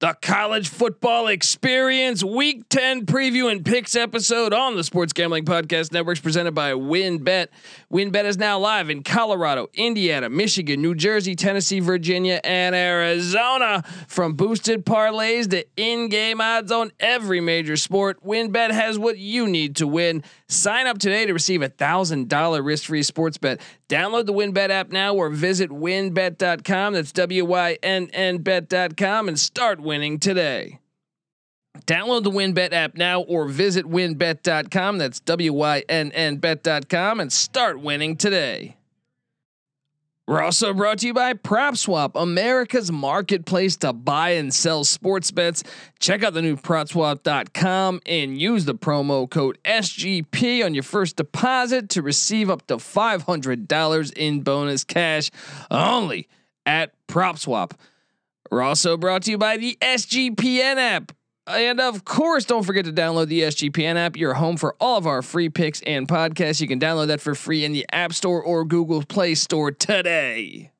the college football experience week 10 preview and picks episode on the Sports Gambling Podcast Networks presented by WynnBET. WynnBET is now live in Colorado, Indiana, Michigan, New Jersey, Tennessee, Virginia, and Arizona. From boosted parlays to in-game odds on every major sport, WynnBET has what you need to win. Sign up today to receive a $1,000 risk-free sports bet. Download the WynnBET app now or visit wynnbet.com. That's W Y N N bet.com and start winning today. Download the WynnBET app now or visit wynnbet.com. That's W Y N N bet.com and start winning today. We're also brought to you by PropSwap, America's marketplace to buy and sell sports bets. Check out the new PropSwap.com and use the promo code SGP on your first deposit to receive up to $500 in bonus cash only at PropSwap. We're also brought to you by the SGPN app. And of course, don't forget to download the SGPN app. Your home for all of our free picks and podcasts. You can download that for free in the App Store or Google Play Store today.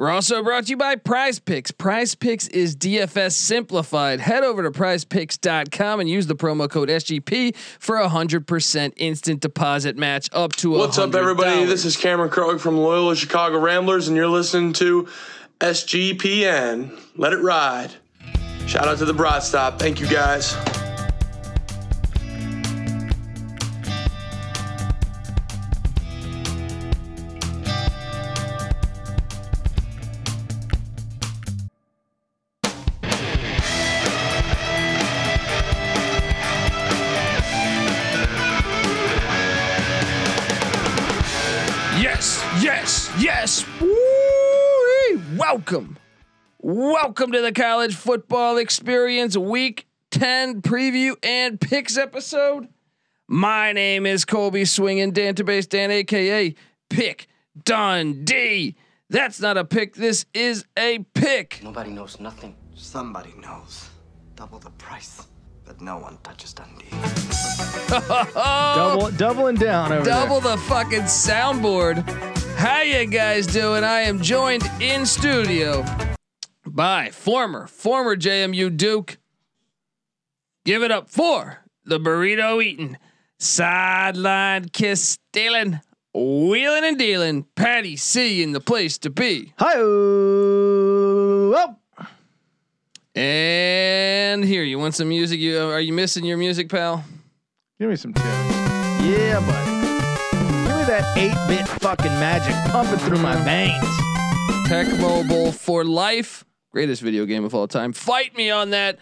We're also brought to you by Prize Picks. Prize Picks is DFS simplified. Head over to prizepicks.com and use the promo code SGP for a 100% instant deposit match up to What's up, everybody? This is Cameron Krog from Loyola Chicago Ramblers, and you're listening to SGPN. Let it ride. Shout out to the Broad Stop. Thank you, guys. Welcome. Welcome to the college football experience week 10 preview and picks episode. My name is Colby Swinging Database Dan, aka Pick Dundee. That's not a pick, this is a pick. Nobody knows nothing. Somebody knows. Double the price, but no one touches Dundee. Double, doubling down over Double the fucking soundboard. How you guys doing? I am joined in studio by former former JMU Duke. Give it up for the burrito eating, sideline kiss stealing, wheeling and dealing, Patty C in the place to be. Hi. Oh. And here, you want some music? You are you missing your music, pal? Give me some tunes. Yeah, buddy. Give me that 8-bit fucking magic pumping through my veins. Tecmo Bowl for life. Greatest video game of all time. Fight me on that.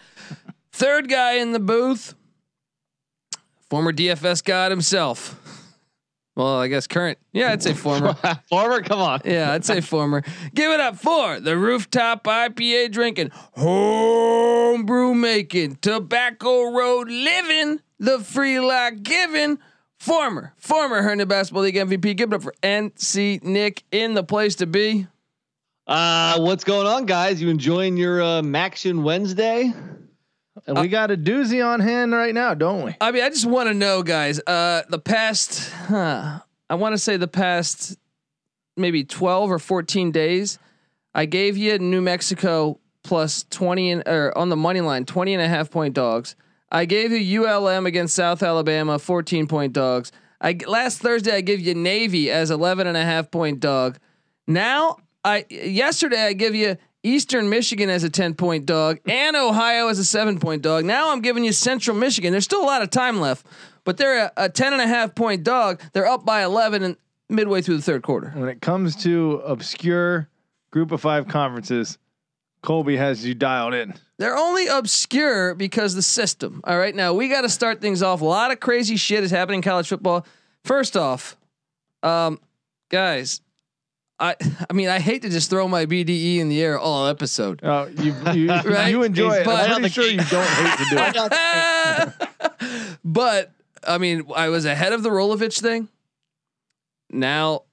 Third guy in the booth. Former DFS god himself. Well, I guess current. Yeah, I'd say former. Forward, come on. Yeah, I'd say former. Give it up for the rooftop IPA drinking, homebrew making, tobacco road living, the free lock giving. Former, former Herndon Basketball League MVP. Give it up for NC Nick in the place to be. Uh, what's going on, guys? You enjoying your uh, MACtion Wednesday? And we got a doozy on hand right now, don't we? I mean, I just want to know, guys. Uh, the past, huh, I want to say the past maybe twelve or fourteen days, I gave you New Mexico plus twenty and or on the money line 20 and a half point dogs. I gave you ULM against South Alabama 14 point dogs. I last Thursday I gave you Navy as 11 and a half point dog. Now I yesterday I give you Eastern Michigan as a 10 point dog and Ohio as a 7 point dog. Now I'm giving you Central Michigan. There's still a lot of time left, but they're a, a 10 and a half point dog. They're up by 11 and midway through the third quarter. When it comes to obscure group of five conferences, Colby has you dialed in. They're only obscure because the system. All right. Now we got to start things off. A lot of crazy shit is happening in college football. First off, um, guys, I I mean I hate to just throw my BDE in the air all episode. Oh, you you, Right? you enjoy it. But- I'm pretty sure you don't hate to do it. but I mean, I was ahead of the Rolovich thing. Now,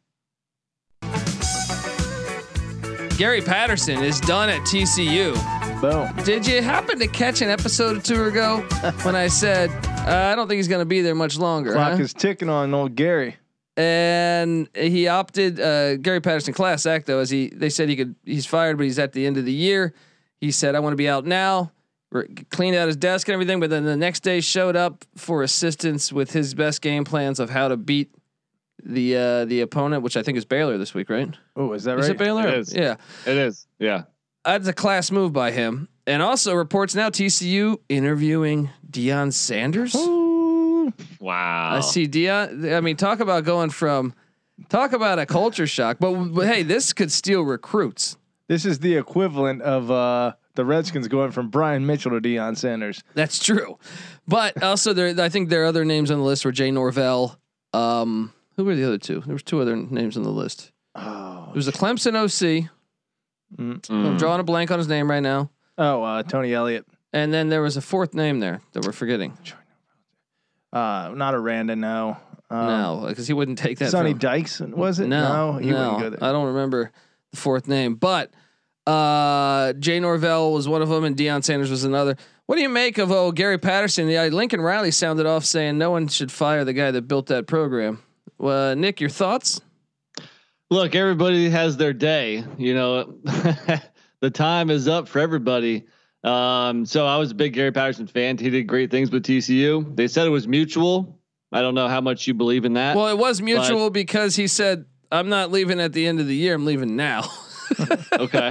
Gary Patterson is done at TCU. Boom. Did you happen to catch an episode or two ago when I said uh, I don't think he's going to be there much longer? Clock huh? is ticking on old Gary. and he opted uh, Gary Patterson class act though as he they said he could he's fired but he's at the end of the year He said, "I want to be out now." Re- Cleaned out his desk and everything, but then the next day showed up for assistance with his best game plans of how to beat the uh, the opponent, which I think is Baylor this week, right? Oh, is that right? Is it Baylor? It is. Yeah, It is. Yeah. that's a class move by him. And also reports now TCU interviewing Deion Sanders. Ooh. Wow. I see Deion. I mean, talk about going from talk about a culture shock. But, but hey, this could steal recruits. This is the equivalent of uh, the Redskins going from Brian Mitchell to Deion Sanders. That's true. But also, there I think there are other names on the list were Jay Norvell. Um, who were the other two? There was two other names on the list. Oh, There was a Clemson OC. I'm Mm. drawing a blank on his name right now. oh uh, Tony Elliott. And then there was a fourth name there that we're forgetting. Uh, not Aranda, no. Um, no, because he wouldn't take that. Sonny from- Dykes, was it? No, he no, wouldn't go there. I don't remember the fourth name, but uh, Jay Norvell was one of them, and Deion Sanders was another. What do you make of oh Gary Patterson? Yeah, Lincoln Riley sounded off saying no one should fire the guy that built that program. Uh, Nick, your thoughts? Look, everybody has their day. You know, the time is up for everybody. Um, so I was a big Gary Patterson fan. He did great things with TCU. They said it was mutual. I don't know how much you believe in that. Well, it was mutual because he said, "I'm not leaving at the end of the year. I'm leaving now." okay.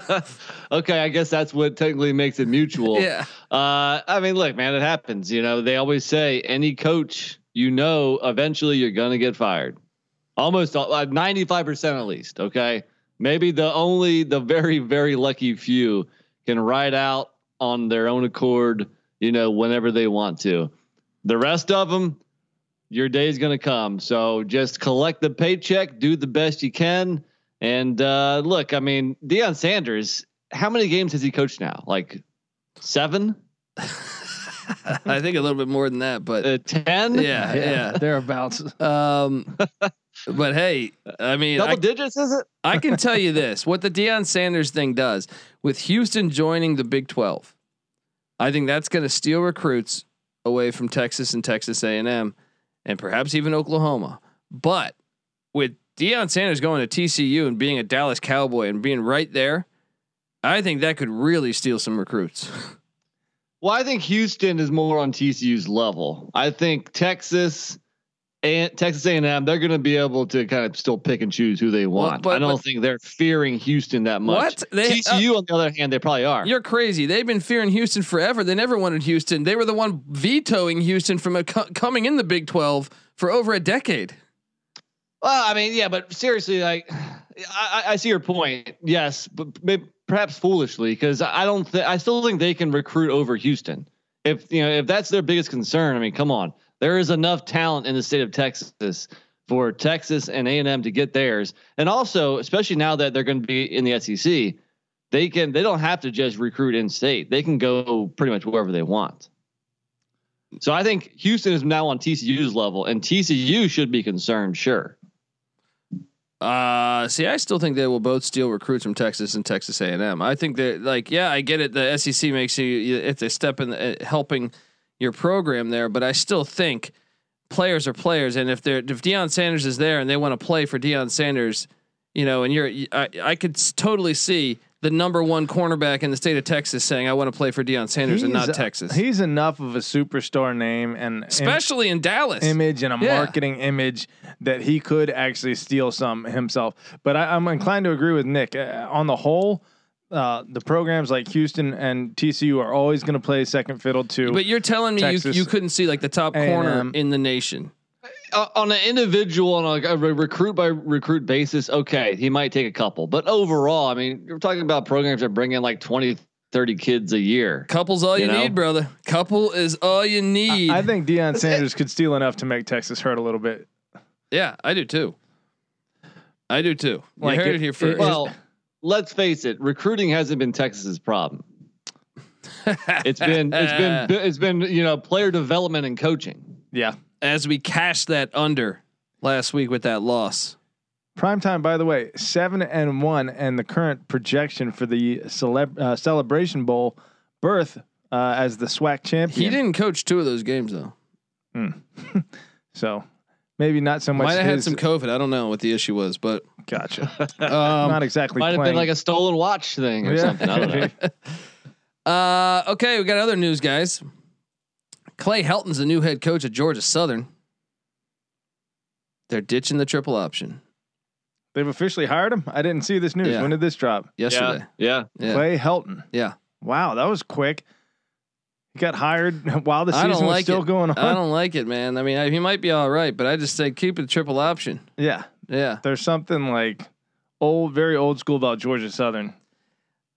okay. I guess that's what technically makes it mutual. yeah, Uh, I mean, look, man, it happens. You know, they always say any coach, you know, eventually you're going to get fired. Almost like ninety five percent at least. Okay, maybe the only the very very lucky few can ride out on their own accord. You know, whenever they want to. The rest of them, your day is going to come. So just collect the paycheck, do the best you can, and uh, look. I mean, Deion Sanders. How many games has he coached now? Like seven. I think a little bit more than that, but Uh, 10 yeah, yeah. thereabouts. Um, but hey, I mean, double I, digits is it I can tell you this: what the Deion Sanders thing does with Houston joining the Big Twelve, I think that's going to steal recruits away from Texas and Texas A and M, and perhaps even Oklahoma. But with Deion Sanders going to TCU and being a Dallas Cowboy and being right there, I think that could really steal some recruits. Well i think houston is more on tcu's level i think texas and texas a&m they're going to be able to kind of still pick and choose who they Well, want but- i don't but- think they're fearing houston that much What? They- uh, tcu on the other hand they probably are You're crazy. They've been fearing Houston forever. They never wanted Houston. They were the one vetoing Houston from a, co- coming in the Big Twelve for over a decade. well i mean yeah but seriously like i, I- I see your point yes but maybe, perhaps foolishly because i don't think i still think they can recruit over houston. If you know if that's their biggest concern i mean come on. There is enough talent in the state of texas for texas and a&m to get theirs. And also especially now that they're going to be in the sec they can they don't have to just recruit in state. They can go pretty much wherever they want. So i think houston is now on tcu's level and tcu should be concerned sure Uh, see, I still think they will both steal recruits from Texas and Texas A and M. I think that, like, yeah, I get it. The SEC makes you, it's a step in the, uh, helping your program there, but I still think players are players, and if they're if Deion Sanders is there and they want to play for Deion Sanders, you know, and you're, I, I could totally see the number one cornerback in the state of Texas saying, "I want to play for Deion Sanders and not Texas," He's enough of a superstar name and especially in Dallas. image and a Yeah. marketing image that he could actually steal some himself. But I, I'm inclined to agree with Nick. Uh, on the whole, uh, the programs like Houston and TCU are always going to play second fiddle to. but you're telling me you, Texas you couldn't see like the top corner A&M. in the nation. Uh, on an individual on a, a recruit by recruit basis, okay, he might take a couple, but overall, I mean, you're talking about programs that bring in like 20, 30 kids a year. Couple's all you, You know? need, brother. Couple is all you need. I think Deion Sanders could steal enough to make Texas hurt a little bit. yeah, I do too. I do too. You Like heard it- it, here first. Well, let's face it, recruiting hasn't been Texas's problem. It's been it's been it's been you know player development and coaching. Yeah. As we cashed that under last week with that loss. Prime time, by the way, seven and one, and the current projection for the celeb, uh, celebration bowl berth uh, as the SWAC champion. He didn't coach two of those games though. so maybe not so much. Might have had some COVID. I don't know what the issue was, but Gotcha. Um, Not exactly. Might have been like a stolen watch thing or Yeah. something. I don't know. Uh, okay, we got other news, guys. Clay Helton's the new head coach at Georgia Southern. They're ditching the triple option They've officially hired him. I didn't see this news. Yeah. When did this drop? yesterday. Yeah. Yeah, Clay Helton. yeah. Wow, that was quick. He got hired while the I season don't was still it. going on. I don't like it, man. I mean, I, he might be all right, but I just say keep it triple option. yeah, Yeah. there's something like old, very old school about Georgia Southern.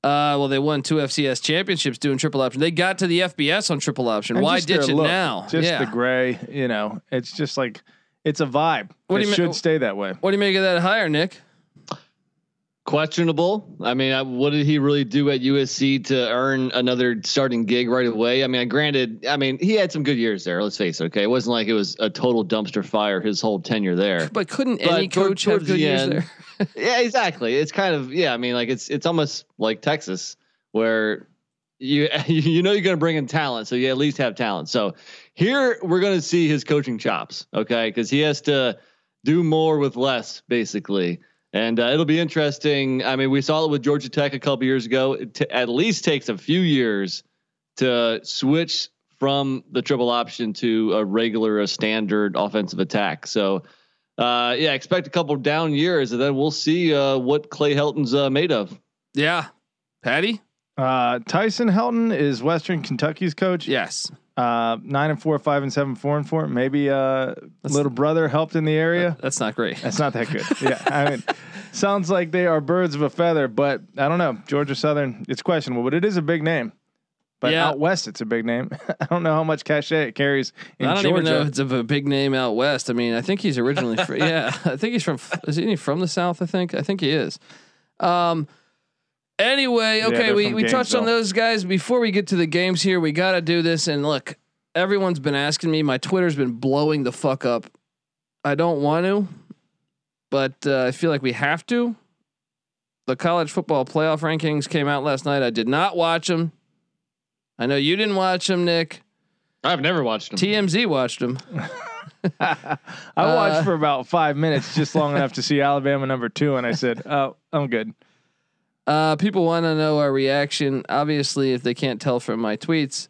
Uh, well, they won two FCS championships doing triple option. They got to the FBS on triple option. And Why ditch it look, now? Just yeah. the gray, you know, it's just like it's a vibe. What it do you should mean- stay that way. what do you make of that hire, Nick? Questionable. I mean, I, what did he really do at USC to earn another starting gig right away? I mean, granted, I mean, he had some good years there. Let's face it. Okay, it wasn't like it was a total dumpster fire his whole tenure there. But couldn't But any coach have good the years end- there? yeah, exactly. It's kind of yeah. I mean, like it's it's almost like Texas where you you know you're going to bring in talent, so you at least have talent. So here we're going to see his coaching chops, okay? Because he has to do more with less, basically. And uh, it'll be interesting. I mean, we saw it with Georgia Tech a couple years ago. It t- at least takes a few years to switch from the triple option to a regular, a standard offensive attack. So, uh, yeah, expect a couple down years, and then we'll see uh, what Clay Helton's uh, made of. Yeah. Patty? Uh, Tyson Helton is Western Kentucky's coach. Yes. Uh, nine and four, five and seven, four and four. Maybe uh, little brother helped in the area. That's not great. That's not that good. yeah, I mean, sounds like they are birds of a feather, but I don't know. Georgia Southern, it's questionable, but it is a big name. But Yeah. out west, it's a big name. I don't know how much cachet it carries in I don't Georgia. even know if it's of a big name out west. I mean, I think he's originally fr- yeah, I think he's from is he from the south, I think. I think he is. Um anyway, okay, they're we we touched on those guys before we get to the games here. We got to do this and look, everyone's been asking me, my Twitter's been blowing the fuck up. I don't want to, but uh, I feel like we have to. The college football playoff rankings came out last night. I did not watch them. I know you didn't watch them, Nick. I've never watched them. TMZ watched them. I watched Uh, for about five minutes, just long enough to see Alabama number two, and I said, "Oh, I'm good." Uh, people want to know our reaction. Obviously, if they can't tell from my tweets,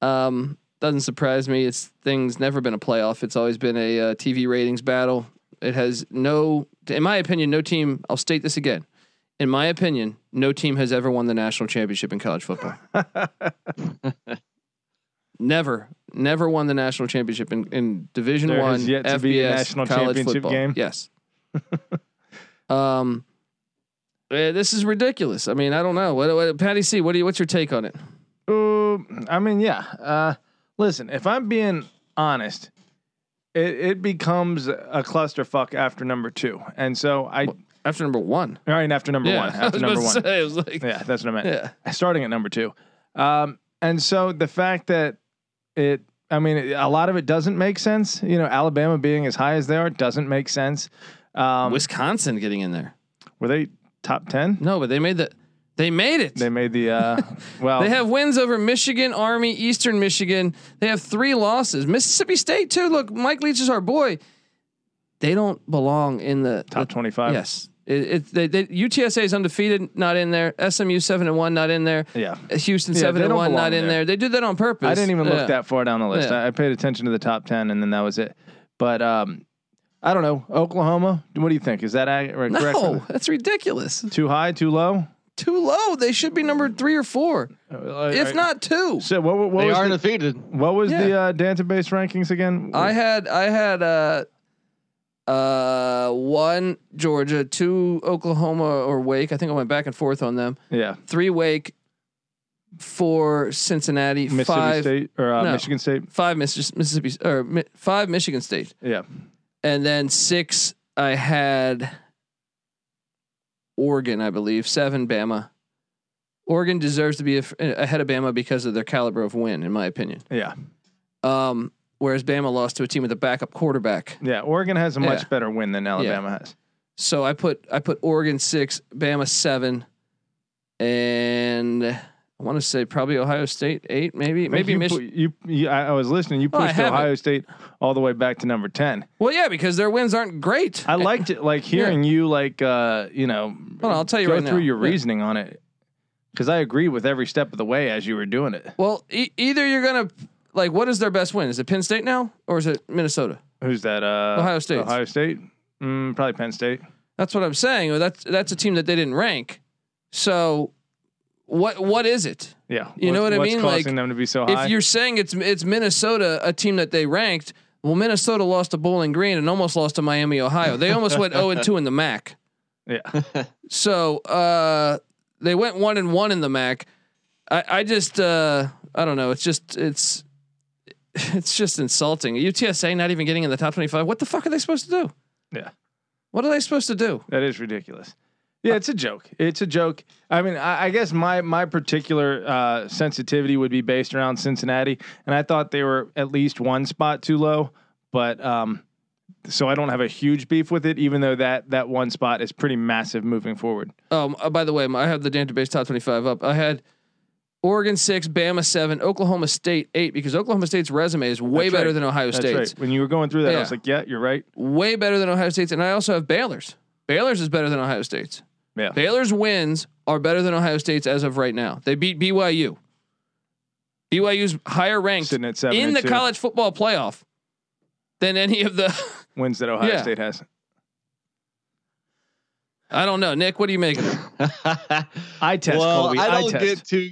um, doesn't surprise me. It's things never been a playoff. It's always been a uh, TV ratings battle. It has no, in my opinion, no team. I'll state this again. In my opinion, no team has ever won the national championship in college football. never, never won the national championship in, in Division There One has yet to be a national college championship football. game? Yes. um, eh, this is ridiculous. I mean, I don't know. What, what Patty C? What do you? What's your take on it? Ooh, I mean, yeah. Uh, listen, if I'm being honest, it, it becomes a clusterfuck after number two, and so I. After number one. All right, after number yeah, one. After number one. say, like, Yeah, that's what I meant. yeah. Starting at number two. Um, and so the fact that it, I mean, a lot of it doesn't make sense. You know, Alabama being as high as they are doesn't make sense. Um, Wisconsin getting in there. were they top 10? No, but they made the. They made it. They made the, uh, well, They have wins over Michigan, Army, Eastern Michigan. They have three losses. Mississippi State too. Look, Mike Leach is our boy. They don't belong in the top the- 25. Yes, it, it they, they, UTSA is undefeated, not in there. SMU seven and one, not in there. Yeah. Houston Yeah, seven and one, not in there. there. They did that on purpose. I didn't even look Yeah. that far down the list. Yeah. I, I paid attention to the top 10 and then that was it. But, um, I don't know. Oklahoma, what do you think? Is that ag- correct? No, that's ridiculous. Too high, too low? Too low. They should be number three or four, if not two. So what, what They was are the, undefeated. what was the Yeah. uh, database rankings again? I had I had uh uh one Georgia, two Oklahoma or Wake. I think I went back and forth on them. yeah, Three Wake, four Cincinnati, Mississippi five State or uh, no. Michigan State. five Mississippi or five Michigan State, Yeah, and then six I had Oregon, I believe. Seven Bama. Oregon deserves to be a- ahead of Bama because of their caliber of win, in my opinion. yeah, Um, whereas Bama lost to a team with a backup quarterback. yeah. Oregon has a much Yeah. better win than Alabama has. So I put I put Oregon six, Bama seven, and I want to say probably Ohio State eight, maybe maybe you, Michigan. you, you I was listening. You pushed have Ohio. State all the way back to number ten. Well, yeah, because their wins aren't great. I liked it, like hearing you, like uh, you know, on, I'll tell you go right through now. your Yeah. reasoning on it, because I agree with every step of the way as you were doing it. Well, e- either you're gonna like, what is their best win? Is it Penn State now, or is it Minnesota? Who's that? Uh, Ohio State. Ohio State. Mm, probably Penn State. That's what I'm saying. That's that's a team that they didn't rank. So, what what is it? Yeah. You know what I mean? Causing Like, them to be so high. If you're saying it's it's Minnesota, a team that they ranked, well, Minnesota lost to Bowling Green and almost lost to Miami, Ohio. They almost went 0 and 2 in the MAC. yeah. So uh, they went one and one in the MAC. I, I just uh, I don't know. It's just it's it's just insulting. UTSA not even getting in the top twenty five. What the fuck are they supposed to do? Yeah. What are they supposed to do? That is ridiculous. Yeah, it's a joke. It's a joke. I mean, I, I guess my my particular uh, sensitivity would be based around Cincinnati, and I thought they were at least one spot too low. But um, so I don't have a huge beef with it, even though that that one spot is pretty massive moving forward. Um, uh, by the way, I have the database top twenty five up. I had Oregon six, Bama seven, Oklahoma State eight because Oklahoma State's resume is way That's better right. than Ohio That's State's. right. When you were going through that, Yeah. I was like, yeah, you're right. Way better than Ohio State's, and I also have Baylor's. Baylor's is better than Ohio State's. Yeah. Baylor's wins are better than Ohio State's as of right now. They beat BYU. BYU's higher ranked Sitting at seven in the two. college football playoff than any of the. wins that Ohio Yeah. State has. I don't know, Nick. What do you make of it? I test well, Colby. I I, don't test. get too.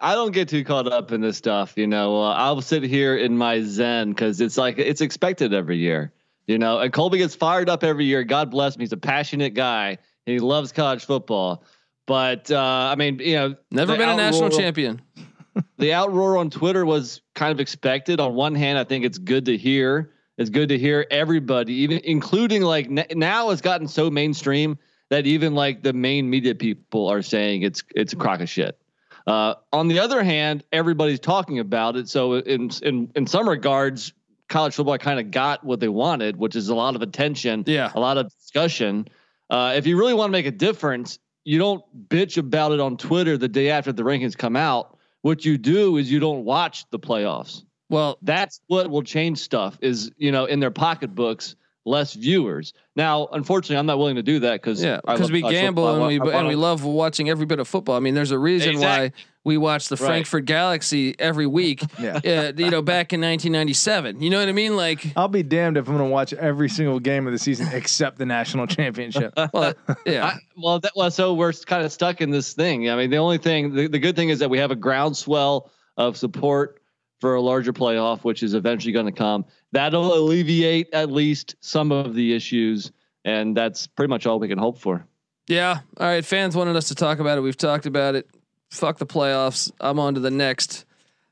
I don't get too caught up in this stuff. You know, uh, I'll sit here in my zen because it's like it's expected every year. You know, and Colby gets fired up every year. God bless him. He's a passionate guy. He loves college football. But uh, I mean, you know, Never been a national champion. the outroar on Twitter was kind of expected. On one hand, I think it's good to hear. It's good to hear everybody, even including like n- now it's gotten so mainstream that even like the main media people are saying it's it's a crock of shit. Uh, on the other hand, everybody's talking about it. So in in in some regards, college football kind of got what they wanted, which is a lot of attention, Yeah. a lot of discussion. Uh, if you really want to make a difference, you don't bitch about it on Twitter the day after the rankings come out. What you do is you don't watch the playoffs. Well, That's what will change stuff. Is you know in their pocketbooks less viewers. Now, unfortunately, I'm not willing to do that because yeah, because we gamble and we and we love watching every bit of football. I mean, there's a reason why we watch the Right. Frankfurt Galaxy every week. Yeah. uh, you know, back in 1997. You know what I mean? Like, I'll be damned if I'm going to watch every single game of the season except the national championship. well, yeah. I, well, that well, so we're kind of stuck in this thing. I mean, the only thing, the, the good thing is that we have a groundswell of support for a larger playoff, which is eventually going to come. That'll alleviate at least some of the issues, and that's pretty much all we can hope for. Yeah. All right. Fans wanted us to talk about it. We've talked about it. Fuck the playoffs. I'm on to the next.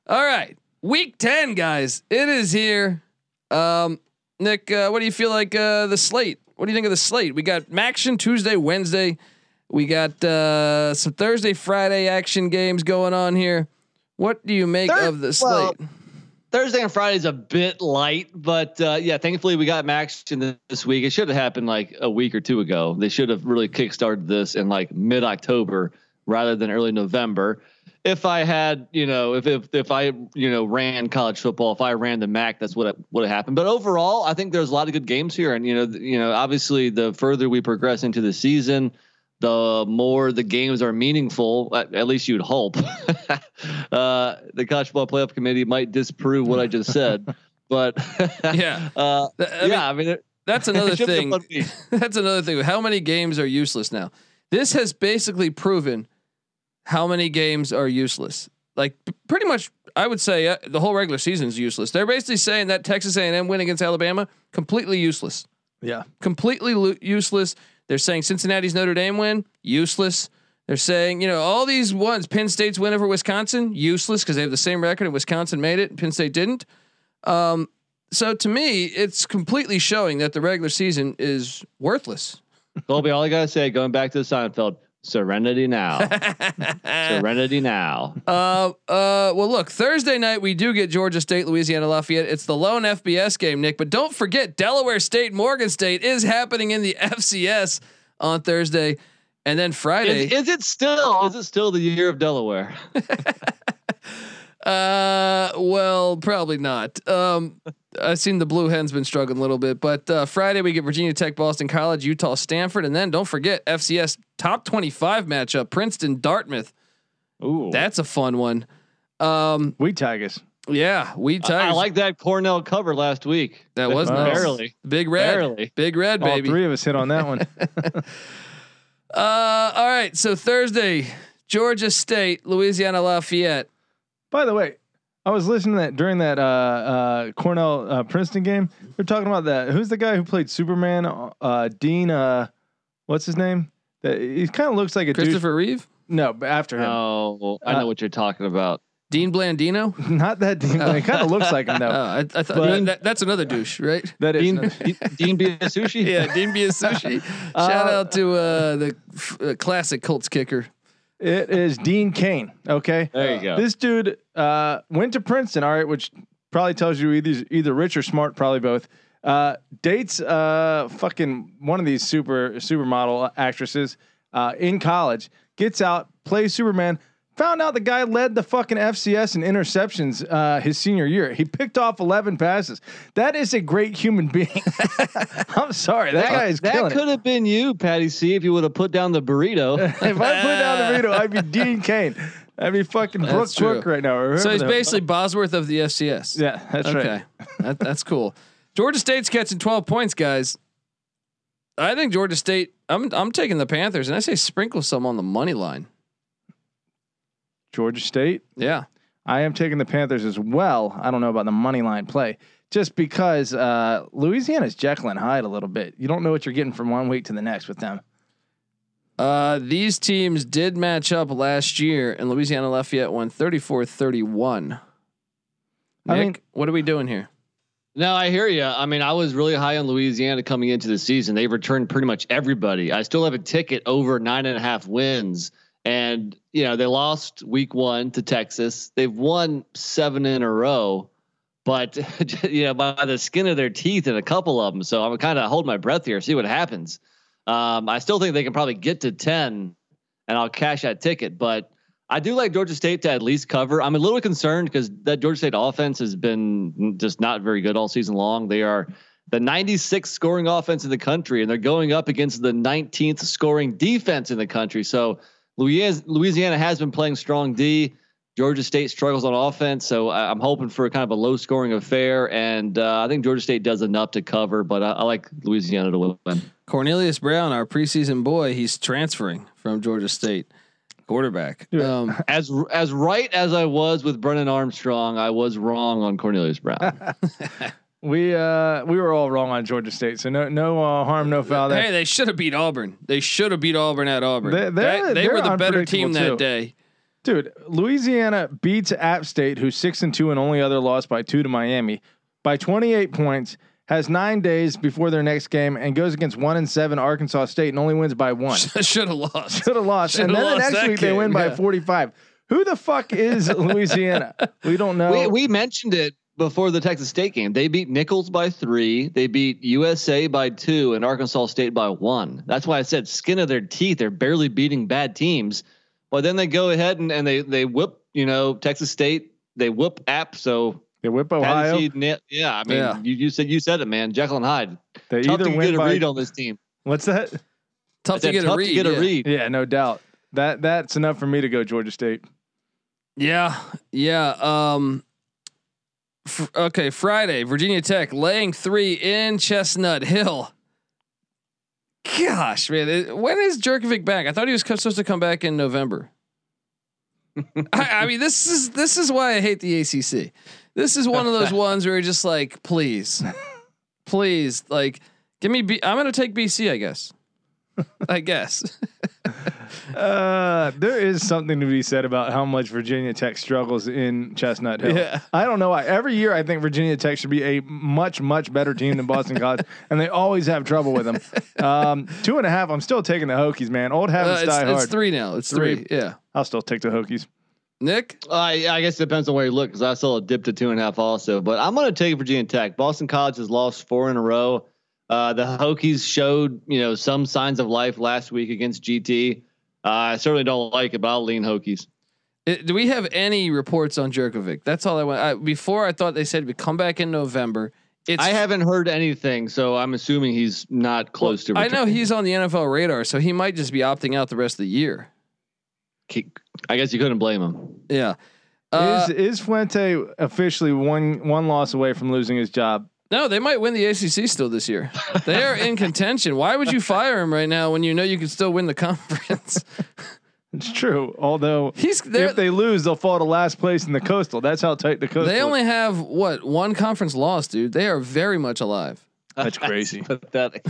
All right. Week 10, guys. It is here. Um, Nick, uh, what do you feel like uh, the slate? What do you think of the slate? We got action Tuesday, Wednesday. We got uh, some Thursday, Friday action games going on here. What do you make Thur- of the slate? well, Thursday and Friday is a bit light, but uh, yeah, thankfully we got Max in this week. It should have happened like a week or two ago. They should have really kickstarted this in like mid October rather than early November. If I had, you know, if if if I, you know, ran college football, if I ran the MAC, that's what would have happened. But overall, I think there's a lot of good games here, and you know, you know, obviously the further we progress into the season, the more the games are meaningful. At, at least you'd hope. uh, the college football playoff committee might disprove what I just said, but Yeah. uh, Th- I mean, yeah, I mean, it, that's another should be a thing. That's another thing. How many games are useless now? This has basically proven how many games are useless. Like pretty much, I would say uh, the whole regular season is useless. They're basically saying that Texas A&M win against Alabama completely useless, yeah. completely lo- useless. They're saying Cincinnati's Notre Dame win useless. They're saying you know all these ones. Penn State's win over Wisconsin useless because they have the same record and Wisconsin made it. and Penn State didn't. Um, so to me, it's completely showing that the regular season is worthless. Colby, all I gotta say, going back to the Seinfeld, serenity now, serenity now. Uh, uh, well, look, Thursday night we do get Georgia State, Louisiana Lafayette. It's the lone FBS game, Nick. But don't forget, Delaware State, Morgan State is happening in the FCS on Thursday, And then Friday, Is, is it still? Is it still the year of Delaware? Uh, well, probably not. Um, I've seen the Blue Hens been struggling a little bit, but uh, Friday we get Virginia Tech, Boston College, Utah, Stanford, and then don't forget FCS top twenty-five matchup: Princeton, Dartmouth. Ooh, That's a fun one. Um, We Tigers. yeah, we I, Tigers. I like that Cornell cover last week. that was Wow. nice. barely. Big red, Barely. big red, All baby. three of us hit on that one. Uh, all right. So Thursday, Georgia State, Louisiana Lafayette. By the way, I was listening to that during that uh, uh, Cornell uh, Princeton game. They're talking about that. Who's the guy who played Superman? Uh, Dean. Uh, what's his name? That he kind of looks like a dude. Christopher Reeve, No, but after him, Oh, I Uh, know what you're talking about. Dean Blandino. not that Dean. But it kind of looks like him Oh, though. I, I thought But- that, that's another douche, right? That is. Dean Dean Biasucci. Yeah, Dean Biasucci. Shout Uh, out to uh, the f- uh, classic Colts kicker. It is Dean Cain. Okay. There you go. This dude uh, went to Princeton. All right, which probably tells you either either rich or smart. Probably both. Uh, dates uh, fucking one of these super supermodel actresses uh, in college. Gets out, plays Superman. Found out the guy led the fucking FCS in interceptions uh, his senior year. He picked off 11 passes. That is a great human being. I'm sorry, that, guy is that it. could have been you, Patty C, if you would have put down the burrito. if I put down the burrito, I'd be Dean Cain. I'd be fucking Brooke That's. Cook right now. or So he's the- basically Bosworth of the FCS. yeah, that's okay, right. that, that's cool. Georgia State's catching 12 points, guys. I think Georgia State. I'm I'm taking the Panthers, and I say sprinkle some on the money line. Georgia State. Yeah, I am taking the Panthers as well. I don't know about the money line play, just because uh, Louisiana's Jekyll and Hyde a little bit. You don't know what you're getting from one week to the next with them. uh, these teams did match up last year, and Louisiana Lafayette won 34-31. I Nick, mean- what are we doing here? No, I hear you. I mean, I was really high on Louisiana coming into the season. They've returned pretty much everybody. I still have a ticket over nine and a half wins. And, you know, they lost week one to Texas. They've won seven in a row, but, you know, by the skin of their teeth in a couple of them. So I'm kind of hold my breath here, see what happens. Um, I still think they can probably get to 10 and I'll cash that ticket. But I do like Georgia State to at least cover. I'm a little concerned because that Georgia State offense has been just not very good all season long. They are the 96th scoring offense in the country, and they're going up against the 19th scoring defense in the country. So Louisiana, Louisiana has been playing strong D. Georgia State struggles on offense, so I- I'm hoping for kind of a low scoring affair. And uh, I think Georgia State does enough to cover, but I, I like Louisiana to win. Cornelius Brown, our preseason boy, he's transferring from Georgia State, quarterback. Yeah. Um, As as right as I was with Brennan Armstrong, I was wrong on Cornelius Brown. We uh, we were all wrong on Georgia State, so no no uh, harm, no foul there. hey, they should have beat Auburn. They should have beat Auburn at Auburn. They- they're- That- they were the better team unpredictable, that day. Dude, Louisiana beats App State, who's six and two and only other loss by two to Miami, by 28 points. Has nine days before their next game and goes against one and seven Arkansas State and only wins by one. should have lost. Should have lost. Shoulda and then the next that week they win game, by 45. Who the fuck is Louisiana? we don't know. We we mentioned it before the Texas State game. They beat Nicholls by three. They beat USA by two and Arkansas State by one. That's why I said skin of their teeth. They're barely beating bad teams. But then they go ahead and, and they they whip, you know, Texas State. They whip app. So they whip Patty Ohio. C, yeah, I mean, Yeah. you, you said you said it, man. Jekyll and Hyde. They Tough either to get a read on this team. what's that? Tough to said get a tough read. to get yeah. a read. Yeah, no doubt. That that's enough for me to go Georgia State. Yeah, yeah. Um, fr- okay, Friday, Virginia Tech laying three in Chestnut Hill. Gosh, man, it- when is Jurkovec back? I thought he was supposed to come back in November. I, I mean, this is this is why I hate the ACC. This is one of those ones where you're just like, please, please, like, give me. B- I'm gonna take BC, I guess. I guess. Uh, there is something to be said about how much Virginia Tech struggles in Chestnut Hill. Yeah. I don't know why. Every year, I think Virginia Tech should be a much, much better team than Boston College, and they always have trouble with them. Um, two and a half. I'm still taking the Hokies, man. Old Uh, habits it's, die hard. it's three now. It's Three. three. Yeah. I'll still take the Hokies. Nick. I I guess it depends on where you look because I saw a dip to two and a half also. But I'm going to take Virginia Tech. Boston College has lost four in a row. Uh, the Hokies showed you know some signs of life last week against GT. Uh, I certainly don't like it, but I'll lean Hokies. It- do we have any reports on Jurkovec? That's all I want. I, before I thought they said we come back in November. It's I haven't heard anything, so I'm assuming he's not close to. I know he's on the NFL radar, so he might just be opting out the rest of the year. I guess you couldn't blame him. Yeah. Uh, is is Fuente officially one one loss away from losing his job? No, they might win the ACC still this year. They are in contention. Why would you fire him right now when you know you can still win the conference? It's true. Although He's if they lose, they'll fall to last place in the coastal. That's how tight the coastal. They is. only have what one conference loss, dude. They are very much alive. That's crazy. Pathetic.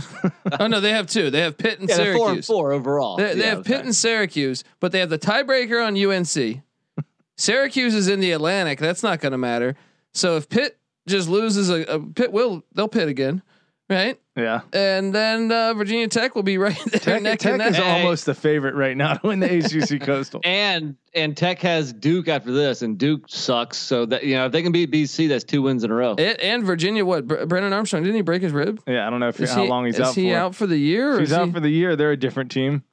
Oh no, they have two. They have Pitt and Yeah, they're four and Syracuse. four overall. They, they Yeah, have Pitt okay. and Syracuse, but they have the tiebreaker on UNC. Syracuse is in the Atlantic. That's not going to matter. So if Pitt just loses a, a Pitt will they'll pit again, right? yeah. And then uh, Virginia Tech will be right there Tech, neck Tech and is neck. almost the favorite right now to win the ACC coastal. and and Tech has Duke after this, and Duke sucks. So that you know if they can beat BC, that's two wins in a row. It, and Virginia, what? Br- Brennan Armstrong didn't he break his rib? Yeah, I don't know if Is how he, long he's is out he for. out for the year? or he's is out he- for the year. They're a different team.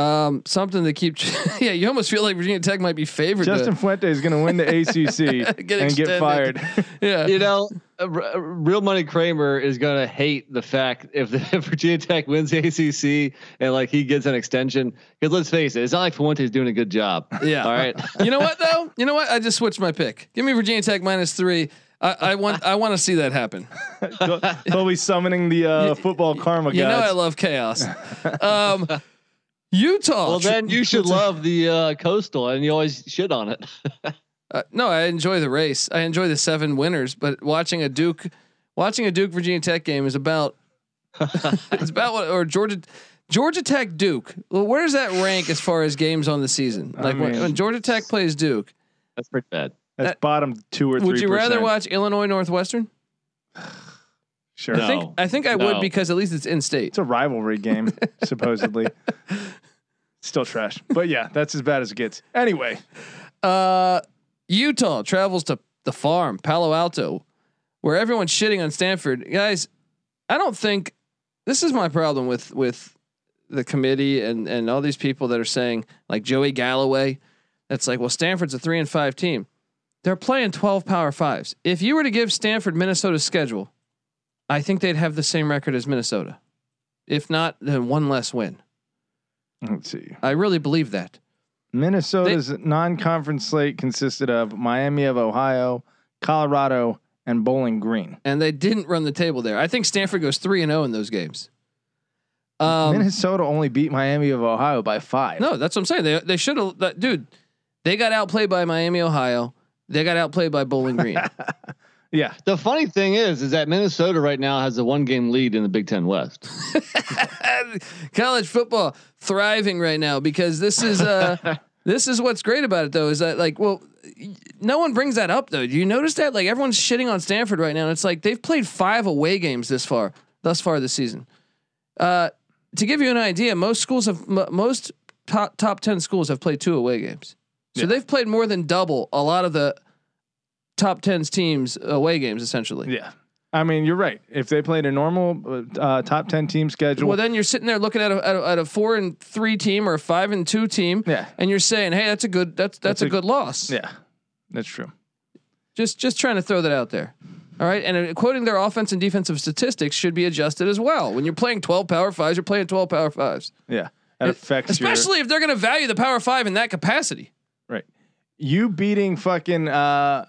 Um, something to keep. yeah, you almost feel like Virginia Tech might be favored. to- Justin Fuente is going to win the ACC Get and get fired. yeah, You know, uh, R- uh, real money Kramer is gonna hate the fact if, the, if Virginia Tech wins the ACC and like he gets an extension. Because let's face it, it's not like Fuente's doing a good job. Yeah. All right. you know what though? You know what? I just switched my pick. Give me Virginia Tech minus three. I, I want. I want to see that happen. He'll- He'll be summoning the uh, football karma You know I love chaos. Um, Utah. Well, then you should love the uh, coastal, and you always shit on it. Uh, no, I enjoy the race. I enjoy the seven winners, but watching a Duke, watching a Duke Virginia Tech game is about. it's about what or Georgia. Georgia Tech Duke. Well, where does that rank as far as games on the season? Like when, mean- when Georgia Tech plays Duke, That's pretty bad. That's that- bottom two or three. would you rather watch Illinois Northwestern? Sure. No. I think I think I would because at least it's in state. It's a rivalry game, supposedly. Still trash. But yeah, that's as bad as it gets. Anyway, Uh, Utah travels to the farm, Palo Alto, where everyone's shitting on Stanford. Guys, I don't think this is my problem with with the committee and and all these people that are saying like Joey Galloway. That's like, well, Stanford's a three and five team. They're playing twelve power fives. If you were to give Stanford Minnesota's schedule, I think they'd have the same record as Minnesota. If not, then one less win. Let's see. I really believe that. Minnesota's non-conference slate consisted of Miami of Ohio, Colorado, and Bowling Green. and they didn't run the table there. I think Stanford goes three and zero in those games. Um, Minnesota only beat Miami of Ohio by five. no, that's what I'm saying. They they should have, dude. They got outplayed by Miami, Ohio. They got outplayed by Bowling Green. Yeah. The funny thing is, is that Minnesota right now has a one game lead in the Big Ten West. College football thriving right now because this is uh this is what's great about it though is that like well no one brings that up though. Do you notice that like everyone's shitting on Stanford right now? And it's like they've played five away games this far, thus far this season. Uh, to give you an idea, most schools have m- most top top ten schools have played two away games. So Yeah. they've played more than double a lot of the top 10's teams away games essentially. Yeah. I mean, you're right. If they played a normal uh, top 10 team schedule, Well, then you're sitting there looking at a, at a at a four and three team or a five and two team, yeah. and you're saying, "Hey, that's a good that's that's, That's a, a- good loss." Yeah. That's true. Just just trying to throw that out there. All right, and uh, quoting their offense and defensive statistics should be adjusted as well. When you're playing 12 power fives, you're playing 12 power fives, Yeah. That It- affects your especially if they're going to value the power five in that capacity. right. You beating fucking uh,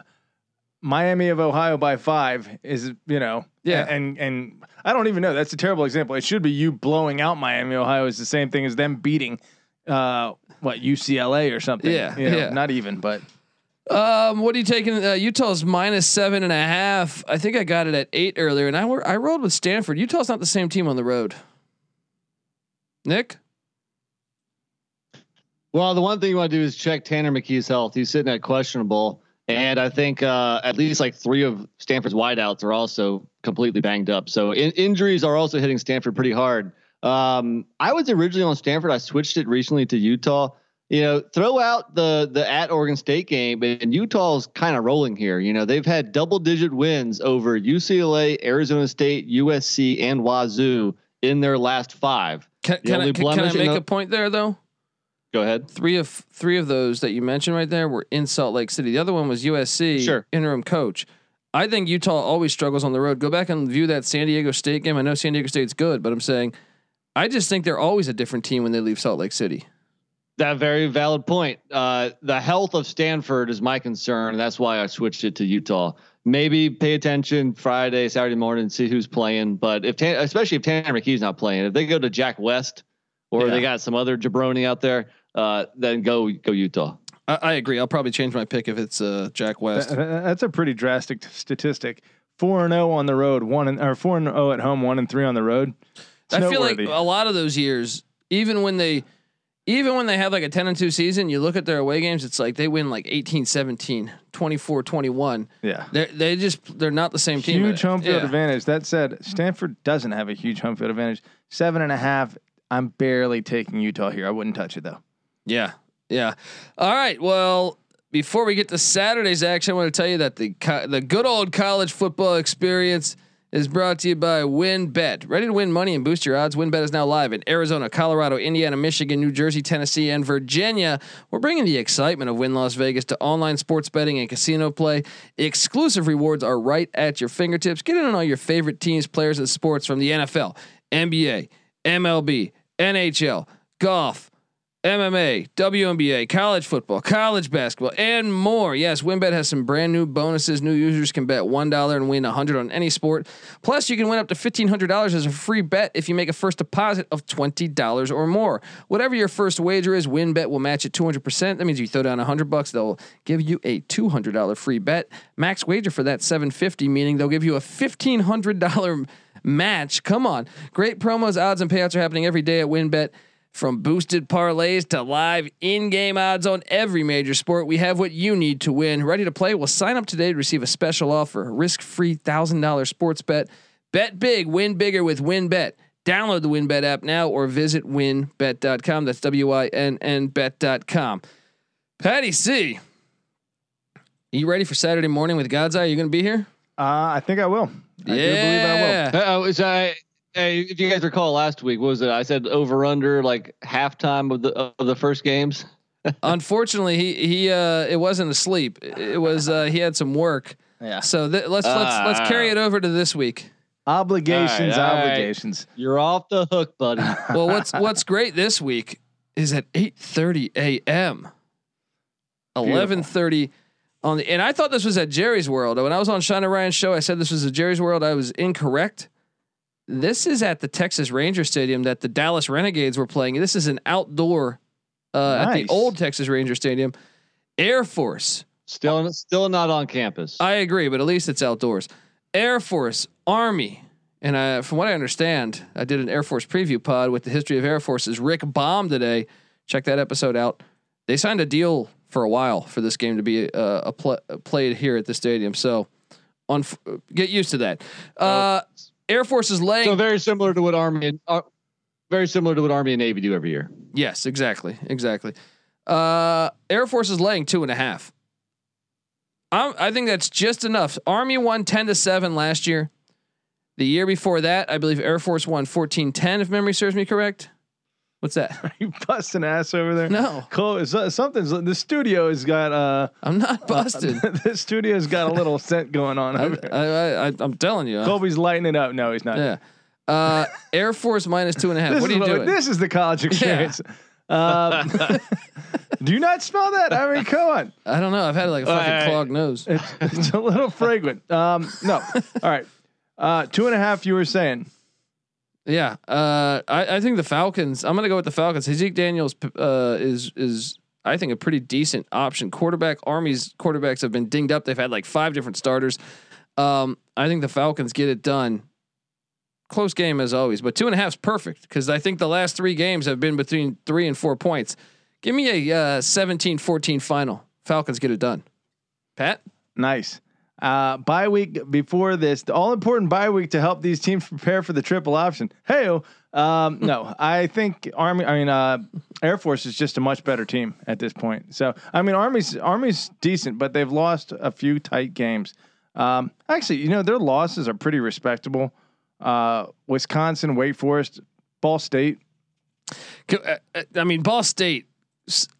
Miami of Ohio by five is, you know, Yeah. And and I don't even know. That's a terrible example. It should be you blowing out Miami Ohio is the same thing as them beating uh, what UCLA or something. Yeah, You know, yeah. Not even, but Um, what are you taking? Uh, Utah's minus seven and a half. I think I got it at eight earlier, and I were, I rolled with Stanford. Utah's not the same team on the road. Nick, Well, the one thing you want to do is check Tanner McKee's health. He's sitting at questionable, and I think uh, at least like three of Stanford's wideouts are also completely banged up. So in- injuries are also hitting Stanford pretty hard. Um, I was originally on Stanford. I switched it recently to Utah. you know, throw out the the at Oregon State game, and Utah's kind of rolling here. You know, they've had double digit wins over UCLA, Arizona State, USC, and Wazoo in their last five. Can, can I, can, can I make the- a point there though? Go ahead. Three of three of those that you mentioned right there were in Salt Lake City. The other one was USC Sure. interim coach. I think Utah always struggles on the road. Go back and view that San Diego State game. I know San Diego State's good, but I'm saying I just think they're always a different team when they leave Salt Lake City. That very valid point. Uh, the health of Stanford is my concern. That's why I switched it to Utah. Maybe pay attention Friday, Saturday morning, see who's playing. But if, Tan- especially if Tanner McKee's not playing, if they go to Jack West or Yeah. they got some other jabroni out there, uh, then go go Utah. I, I agree. I'll probably change my pick if it's uh, Jack West. Th- th- That's a pretty drastic statistic. Four and zero on the road, one and or four and zero at home, one and three on the road. It's I feel like a lot of those years, even when they even when they have like a 10 and 2 season, you look at their away games, it's like they win like 18 17, 24 21. yeah. They they just they're not the same team. Huge home field Yeah. advantage. That said, Stanford doesn't have a huge home field advantage. Seven and a half. I'm barely taking Utah here. I wouldn't touch it though. Yeah. Yeah. All right. Well, before we get to Saturday's action, I want to tell you that the the good old college football experience is brought to you by WynnBet. Ready to win money and boost your odds? WynnBet is now live in Arizona, Colorado, Indiana, Michigan, New Jersey, Tennessee, and Virginia. We're bringing the excitement of Wynn Las Vegas to online sports betting and casino play. Exclusive rewards are right at your fingertips. Get in on all your favorite teams, players, and sports from the NFL, NBA, MLB, NHL, golf. MMA, WNBA, college football, college basketball, and more. Yes, WynnBet has some brand new bonuses. New users can bet one dollar and win a hundred on any sport. Plus, you can win up to fifteen hundred dollars as a free bet if you make a first deposit of twenty dollars or more. Whatever your first wager is, WynnBet will match it two hundred percent. That means you throw down a hundred bucks, they'll give you a two hundred dollar free bet. Max wager for that seven fifty, meaning they'll give you a fifteen hundred dollar match. Come on, great promos, odds, and payouts are happening every day at WynnBet. From boosted parlays to live in-game odds on every major sport, we have what you need to win. Ready to play? Well, sign up today to receive a special offer: a risk-free thousand dollars sports bet. Bet big, win bigger with WynnBet. Download the WynnBet app now or visit wynnbet.com. That's W-I-N-N bet.com. Patty C, Are you ready for Saturday morning with God's Eye? You going to be here? Uh, I think I will. I yeah. do believe I will. Uh, was I? Hey, if you guys recall last week, what was it? I said over under like halftime of the of the first games. Unfortunately, he he uh it wasn't asleep. It was uh he had some work. Yeah. So th- let's let's let's carry it over to this week. Obligations, All right, all right. obligations. You're off the hook, buddy. Well, what's what's great this week is at 8:30 a.m. 11:30 on the and I thought this was at Jerry's World. When I was on Sean and Ryan's show, I said this was at Jerry's World. I was incorrect. This is at the Texas Ranger Stadium that the Dallas Renegades were playing. This is an outdoor uh, at the old Texas Ranger Stadium. Air Force Still, still not on campus. I agree, but at least it's outdoors. Air Force, Army, and I, from what I understand, I did an Air Force preview pod with the history of Air Forces. Rick Baum today. Check that episode out. They signed a deal for a while for this game to be uh, a pl- played here at the stadium. So, on get used to that. Uh, Air Force is laying. so very similar to what Army and uh, very similar to what Army and Navy do every year. Yes, exactly, exactly. Uh, Air Force is laying two and a half. I'm, I think that's just enough. Army won ten to seven last year. The year before that, I believe Air Force won 14-10, if memory serves me correct. What's that? Are you busting ass over there? No, Cole, so- something's the studio has got uh I'm not busted. the studio's got a little scent going on I, over here. I, I, I'm telling you. Colby's lighting it up. No, he's not. Yeah. Uh, Air Force minus two and a half. This What are is you what- doing? This is the college experience. Uh, do you not smell that? I mean, come on. I don't know. I've had like a fucking Alright. clogged nose. It's, it's a little fragrant. Um, no. All right. Uh, two and a half. You were saying. Yeah, uh, I, I think the Falcons. I'm gonna go with the Falcons. Zeke Daniels uh, is is I think a pretty decent option. Quarterback Army's quarterbacks have been dinged up. They've had like five different starters. Um, I think the Falcons get it done. Close game as always, but two and a half is perfect because I think the last three games have been between three and four points. Give me a uh, 17-14 final. Falcons get it done. Pat, Nice. Uh, bye week before this, the all important bye week to help these teams prepare for the triple option. Hey, Um, no, I think Army. I mean, uh, Air Force is just a much better team at this point. So, I mean, Army's Army's decent, but they've lost a few tight games. Um, actually, you know, their losses are pretty respectable. Uh, Wisconsin, Wake Forest, Ball State. Uh, uh, I mean, Ball State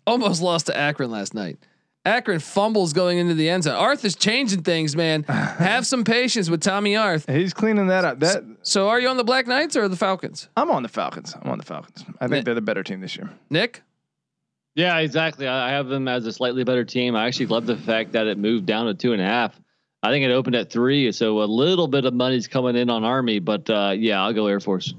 almost lost to Akron last night. Akron fumbles going into the end zone. Arth is changing things, man. Have some patience with Tommy Arth. He's cleaning that up. That So, are you on the Black Knights or the Falcons, I'm on the Falcons. I'm on the Falcons. I think Yeah. they're the better team this year. Nick? Yeah, exactly. I I have them as a slightly better team. I actually love the fact that it moved down to two and a half. I think it opened at three, so a little bit of money's coming in on Army, but uh, yeah, I'll go Air Force.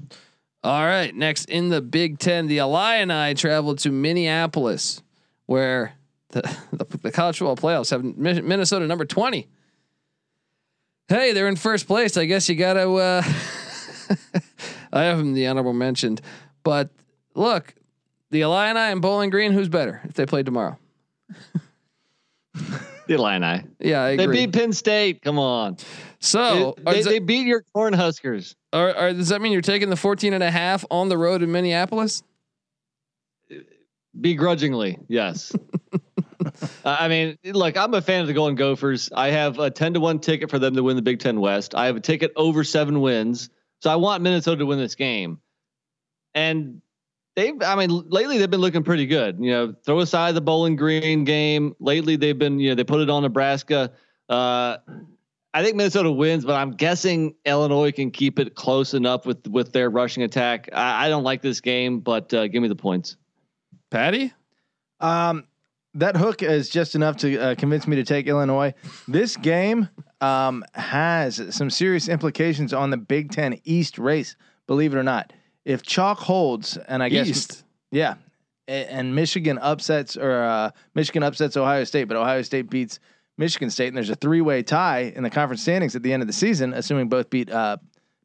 All right. Next in the Big Ten, the Illini traveled to Minneapolis, where the, the, the college football playoffs have Minnesota number 20. Hey, they're in first place. I guess you got to. Uh, I have them the honorable mentioned. But look, the Illini and Bowling Green, who's better if they played tomorrow? The Illini. Yeah, I They agree. beat Penn State. Come on. so, They- they, does, they beat your Cornhuskers. are- are- does that mean you're taking the 14 and a half on the road in Minneapolis? Begrudgingly, yes. I mean, look, I'm a fan of the Golden Gophers. I have a 10 to 1 ticket for them to win the Big Ten West. I have a ticket over seven wins. So I want Minnesota to win this game. And they've, I mean, lately they've been looking pretty good. You know, throw aside the Bowling Green game. Lately they've been, you know, they put it on Nebraska. Uh, I think Minnesota wins, but I'm guessing Illinois can keep it close enough with with their rushing attack. I, I don't like this game, but uh, give me the points. Patty? Um, that hook is just enough to uh, convince me to take Illinois. This game um, has some serious implications on the Big Ten East race. Believe it or not, if chalk holds, and I guess East. yeah, and Michigan upsets or uh, Michigan upsets Ohio State, but Ohio State beats Michigan State, and there's a three-way tie in the conference standings at the end of the season, assuming both beat uh,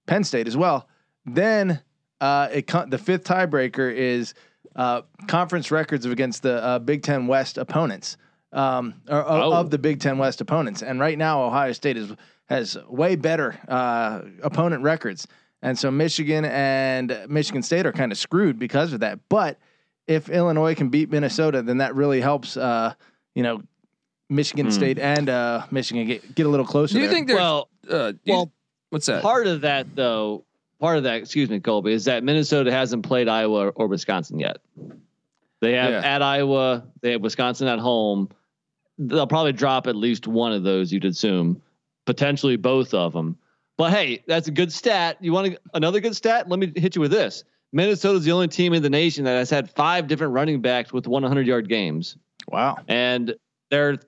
Penn State as well. Then uh, it the fifth tiebreaker is uh, conference records of against the uh, Big Ten West opponents, um, or of, Oh. of the Big Ten West opponents. And right now, Ohio State is has way better uh, opponent records, and so Michigan and Michigan State are kind of screwed because of that. But if Illinois can beat Minnesota, then that really helps. Uh, you know, Michigan Hmm. State and uh, Michigan get get a little closer. Do you there. think there's. Well, uh, you- well, what's that? part of that though, part of that, excuse me, Colby, is that Minnesota hasn't played Iowa or Wisconsin yet. They have Yeah. at Iowa, they have Wisconsin at home. They'll probably drop at least one of those, you'd assume, potentially both of them. But hey, that's a good stat. You want to, another good stat? Let me hit you with this. Minnesota's the only team in the nation that has had five different running backs with 100 yard games. wow. and their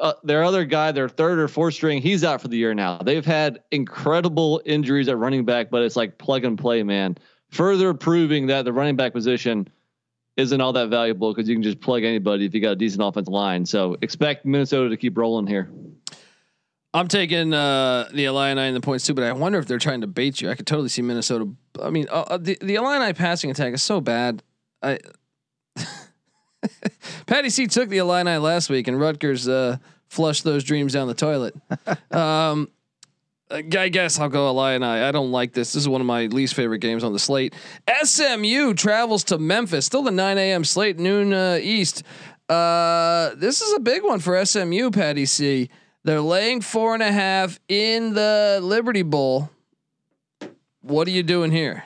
uh, their other guy, their third or fourth string, he's out for the year now. They've had incredible injuries at running back, but it's like plug and play, man. Further proving that the running back position isn't all that valuable because you can just plug anybody if you got a decent offensive line. So expect Minnesota to keep rolling here. I'm taking uh, the Illini and the points too, but I wonder if they're trying to bait you. I could totally see Minnesota. I mean, uh, uh, the the Illini passing attack is so bad. I Patty C took the Illini last week, and Rutgers uh, flushed those dreams down the toilet. um, I guess I'll go Illini. I don't like this. This is one of my least favorite games on the slate. SMU travels to Memphis. Still the 9 a.m. slate, noon uh, East. Uh, this is a big one for SMU, Patty C. They're laying four and a half in the Liberty Bowl. What are you doing here?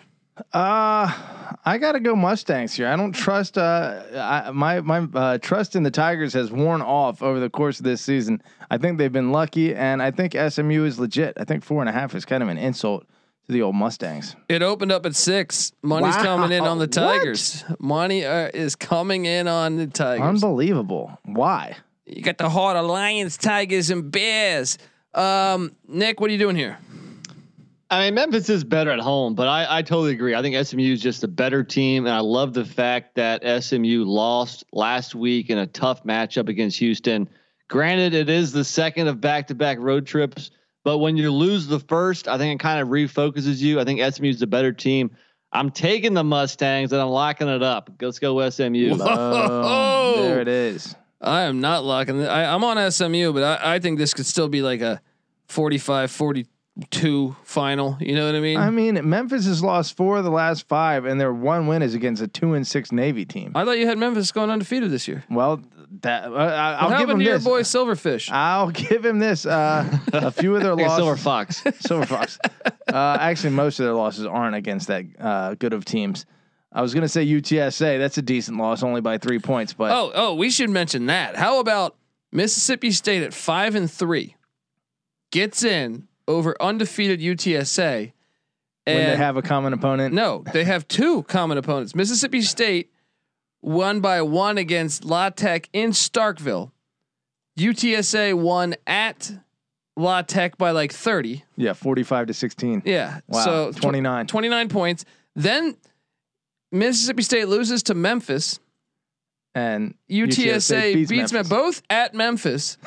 Uh I gotta go Mustangs here. I don't trust. Uh, I, my my uh, trust in the Tigers has worn off over the course of this season. I think they've been lucky, and I think SMU is legit. I think four and a half is kind of an insult to the old Mustangs. It opened up at six. Money's Wow. coming in on the What? Tigers. Money uh, is coming in on the Tigers. Unbelievable. Why? You got the heart of Lions, Tigers, and Bears. Um, Nick, what are you doing here? I mean, Memphis is better at home, but I, I totally agree. I think SMU is just a better team, and I love the fact that SMU lost last week in a tough matchup against Houston. Granted, it is the second of back-to-back road trips, but when you lose the first, I think it kind of refocuses you. I think SMU is a better team. I'm taking the Mustangs and I'm locking it up. Let's go SMU. Whoa. Um, there it is. I am not locking. The, I, I'm on SMU, but I, I think this could still be like a 45, 40, two final. You know what I mean? I mean, Memphis has lost four of the last five, and their one win is against a two and six Navy team. I thought you had Memphis going undefeated this year. Well, that uh, I- I'll What give happened him to your this. boy Silverfish? I'll give him this. Uh, a few of their Like losses. silver fox. Silver Fox. Uh, actually, most of their losses aren't against that uh, good of teams. I was going to say UTSA. That's a decent loss, only by three points. But oh, oh, we should mention that. How about Mississippi State at five and three gets in over undefeated UTSA, when they and have a common opponent, no, they have two common opponents. Mississippi State won by one against La Tech in Starkville. UTSA won at La Tech by like thirty. yeah, forty-five to sixteen. Yeah. Wow, So tw- 29. 29 points. Then Mississippi State loses to Memphis. and UTSA, beats, Memphis. Memphis. both at Memphis.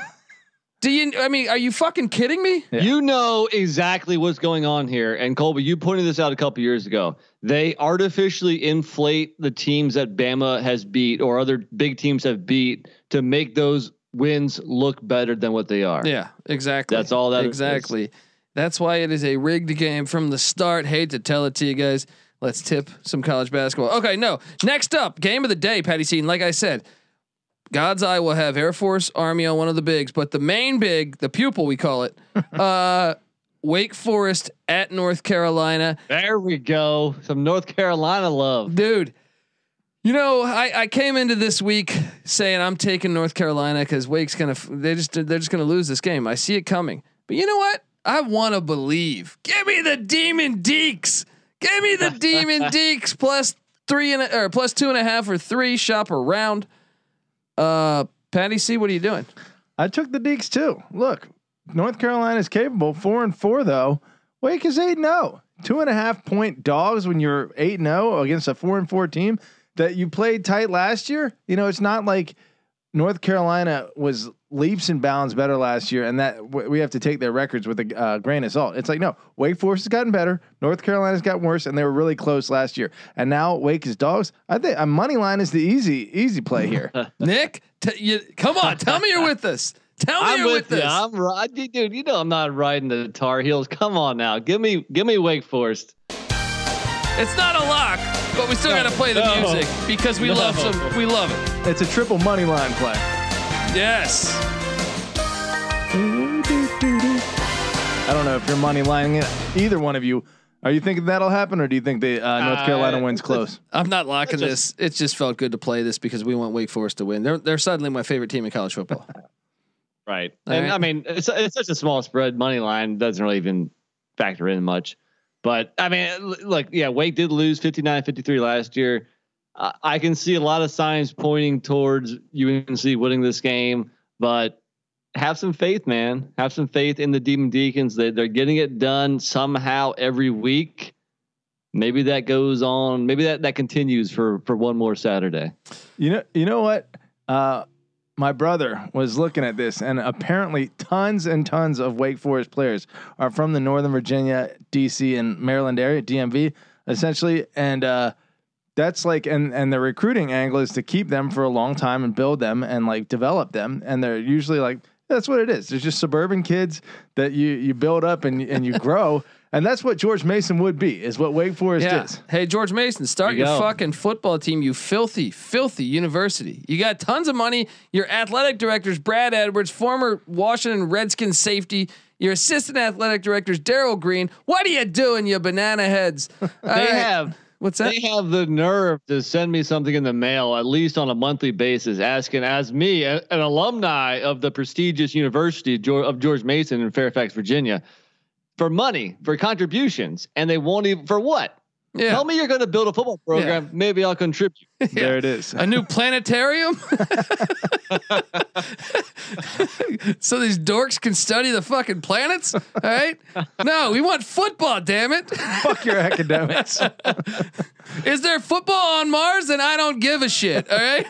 Do you? I mean, are you fucking kidding me? Yeah. You know exactly what's going on here. And Colby, you pointed this out a couple years ago. They artificially inflate the teams that Bama has beat or other big teams have beat to make those wins look better than what they are. Yeah, exactly. That's all that exactly. That's why it is a rigged game from the start. Hate to tell it to you guys. Let's tip some college basketball. Okay, no. Next up, game of the day, Patty Seaton. Like I said, God's eye will have Air Force, Army on one of the bigs, but the main big, the pupil we call it, uh, Wake Forest at North Carolina. There we go. Some North Carolina love. dude. You know, I, I came into this week saying I'm taking North Carolina because Wake's gonna they just they're just gonna lose this game. I see it coming, but you know what? I want to believe. Give me the Demon Deacs. Give me the Demon Deacs plus three and a, or plus two and a half or three. Shop around. Uh, Patty C, what are you doing? I took the Deacs too. Look, North Carolina is capable. Four and four though. Wake is eight and zero. Two and a half point dogs when you're eight and zero against a four and four team that you played tight last year. You know, it's not like North Carolina was leaps and bounds better last year, and that w- we have to take their records with a uh, grain of salt. It's like no, Wake Forest has gotten better. North Carolina's gotten worse, and they were really close last year. And now Wake is dogs. I think a money line is the easy easy play here. Nick, t- you, come on, tell me you're with us. Tell me I'm you're with with, you. us. I'm right, dude. You know I'm not riding the Tar Heels. Come on now, give me, give me Wake Forest. It's not a lock, but we still got to play the No. music because we No. love some. We love it. It's a triple money line play. Yes. I don't know if you're money lining it. Either one of you. Are you thinking that'll happen, or do you think the uh, North Carolina Uh, wins close? I'm not locking It's this. It just felt good to play this because we want Wake Forest to win. They're they're suddenly my favorite team in college football. Right. All and right. I mean, it's, it's such a small spread. Money line doesn't really even factor in much. But I mean, look, yeah, Wake did lose 59 53 last year. Uh, I can see a lot of signs pointing towards UNC winning this game, but have some faith, man. Have some faith in the Demon Deacons. They, they're getting it done somehow every week. Maybe that goes on. Maybe that, that continues for, for one more Saturday. You know, you know what? Uh, my brother was looking at this, and apparently, tons and tons of Wake Forest players are from the Northern Virginia, DC, and Maryland area, DMV, essentially, and uh, that's like, and and the recruiting angle is to keep them for a long time and build them and like develop them, and they're usually like. That's what it is. There's just suburban kids that you you build up and and you grow, and that's what George Mason would be. Is what Wake Forest yeah. is. Hey George Mason, start you your go. fucking football team. You filthy, filthy university. You got tons of money. Your athletic directors, Brad Edwards, former Washington Redskins safety. Your assistant athletic directors, Daryl Green. What are you doing, you banana heads? They right. have What's that? They have the nerve to send me something in the mail, at least on a monthly basis, asking as me, an alumni of the prestigious University of George Mason in Fairfax, Virginia, for money, for contributions, and they won't even for what? yeah. Tell me you're going to build a football program. Maybe I'll contribute. There it is. a new planetarium so these dorks can study the fucking planets all right no we want football damn it Fuck your academics. is there football on mars and i don't give a shit all right